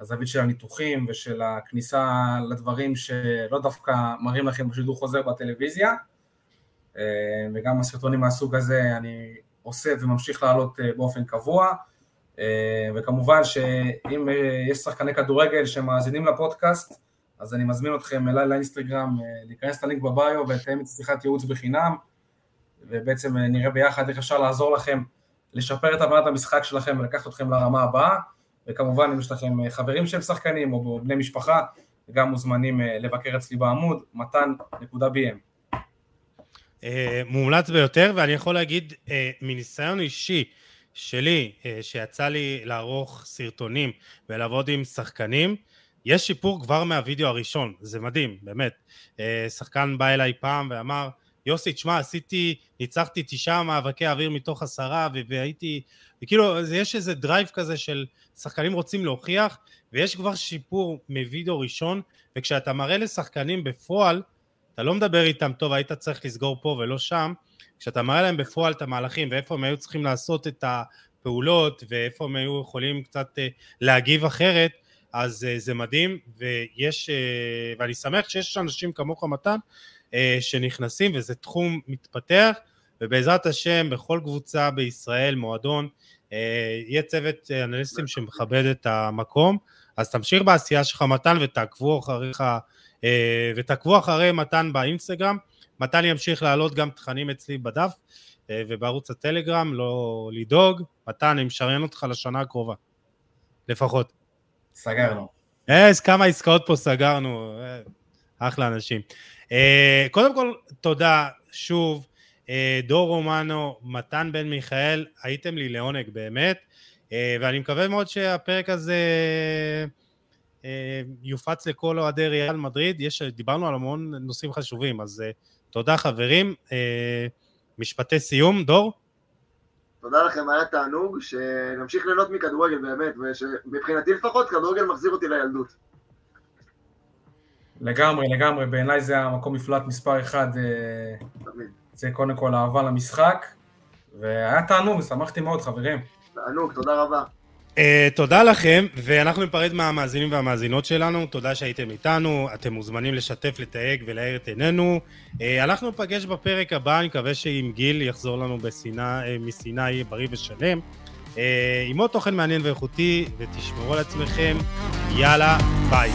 הזווית של הניתוחים ושל הכניסה לדברים שלא דווקא מראים לכם בשידור חוזר בטלוויזיה, וגם הסרטונים מהסוג הזה אני עושה וממשיך לעלות באופן קבוע, וכמובן שאם יש שחקני כדורגל שמאזינים לפודקאסט, אז אני מזמין אתכם אליי לאינסטגרם, אה, להיכנס ללינק בביו ולתאם את שיחת ייעוץ בחינם, ובעצם אה, נראה ביחד איך אפשר לעזור לכם לשפר את הבנת המשחק שלכם ולקחת אתכם לרמה הבאה, וכמובן אם יש לכם אה, חברים שהם שחקנים או בני משפחה, גם מוזמנים לבקר אצלי בעמוד, מתן.bm. מומלץ ביותר, ואני יכול להגיד מניסיון אישי שלי, שיצא לי לערוך סרטונים ולעבוד עם שחקנים, יש שיפור כבר מהווידאו הראשון, זה מדהים, באמת. אה, שחקן בא אליי פעם ואמר, יוסי, תשמע, עשיתי, ניצחתי תשעה מאבקי אוויר מתוך עשרה, והייתי, וכאילו, יש איזה drive כזה של שחקנים רוצים להוכיח, ויש כבר שיפור מווידאו ראשון, וכשאתה מראה לשחקנים בפועל, אתה לא מדבר איתם, טוב, היית צריך לסגור פה ולא שם, כשאתה מראה להם בפועל את המהלכים ואיפה הם היו צריכים לעשות את הפעולות ואיפה הם היו יכולים קצת אה, להגיב אחרת, אז אה, זה מדהים, ויש, אה, ואני שמח שיש אנשים כמוך מתן, אה, שנכנסים וזה תחום מתפתח, ובעזרת השם בכל קבוצה בישראל, מועדון, יהיה צוות אנליסטים שמכבד את המקום, אז תמשיך בעשייה שלך מתן ותעקבו אחריך ותעקבו אחרי מתן באינסטגרם, מתן ימשיך להעלות גם תכנים אצלי בדף ובערוץ הטלגרם, לא לדאוג, מתן, אני משריין אותך לשנה הקרובה, לפחות. סגרנו. אז כמה עסקאות פה סגרנו, אחלה אנשים. אה, קודם כל, תודה, שוב, אה, דור רומנו, מתן בן מיכאל, הייתם לי לעונג באמת, אה, ואני מקווה מאוד שהפרק הזה יופץ לכל אוהדי ריאל מדריד, יש, דיברנו על המון נושאים חשובים, אז תודה חברים, משפטי סיום, דור? תודה לכם, היה תענוג, שנמשיך ליהנות מכדורגל באמת, ושמבחינתי לפחות כדורגל מחזיר אותי לילדות. לגמרי, לגמרי, בעיניי זה המקום מפלט מספר אחד, אה, תמיד. זה קודם כל אהבה למשחק, והיה תענוג, שמחתי מאוד חברים. תענוג, תודה רבה. Uh, תודה לכם, ואנחנו ניפרד מהמאזינים והמאזינות שלנו, תודה שהייתם איתנו, אתם מוזמנים לשתף, לתייג ולהאיר את עינינו. Uh, אנחנו ניפגש בפרק הבא, אני מקווה שעם גיל יחזור לנו בסיני, uh, מסיני בריא ושלם. Uh, עם עוד תוכן מעניין ואיכותי, ותשמרו על עצמכם, יאללה, ביי.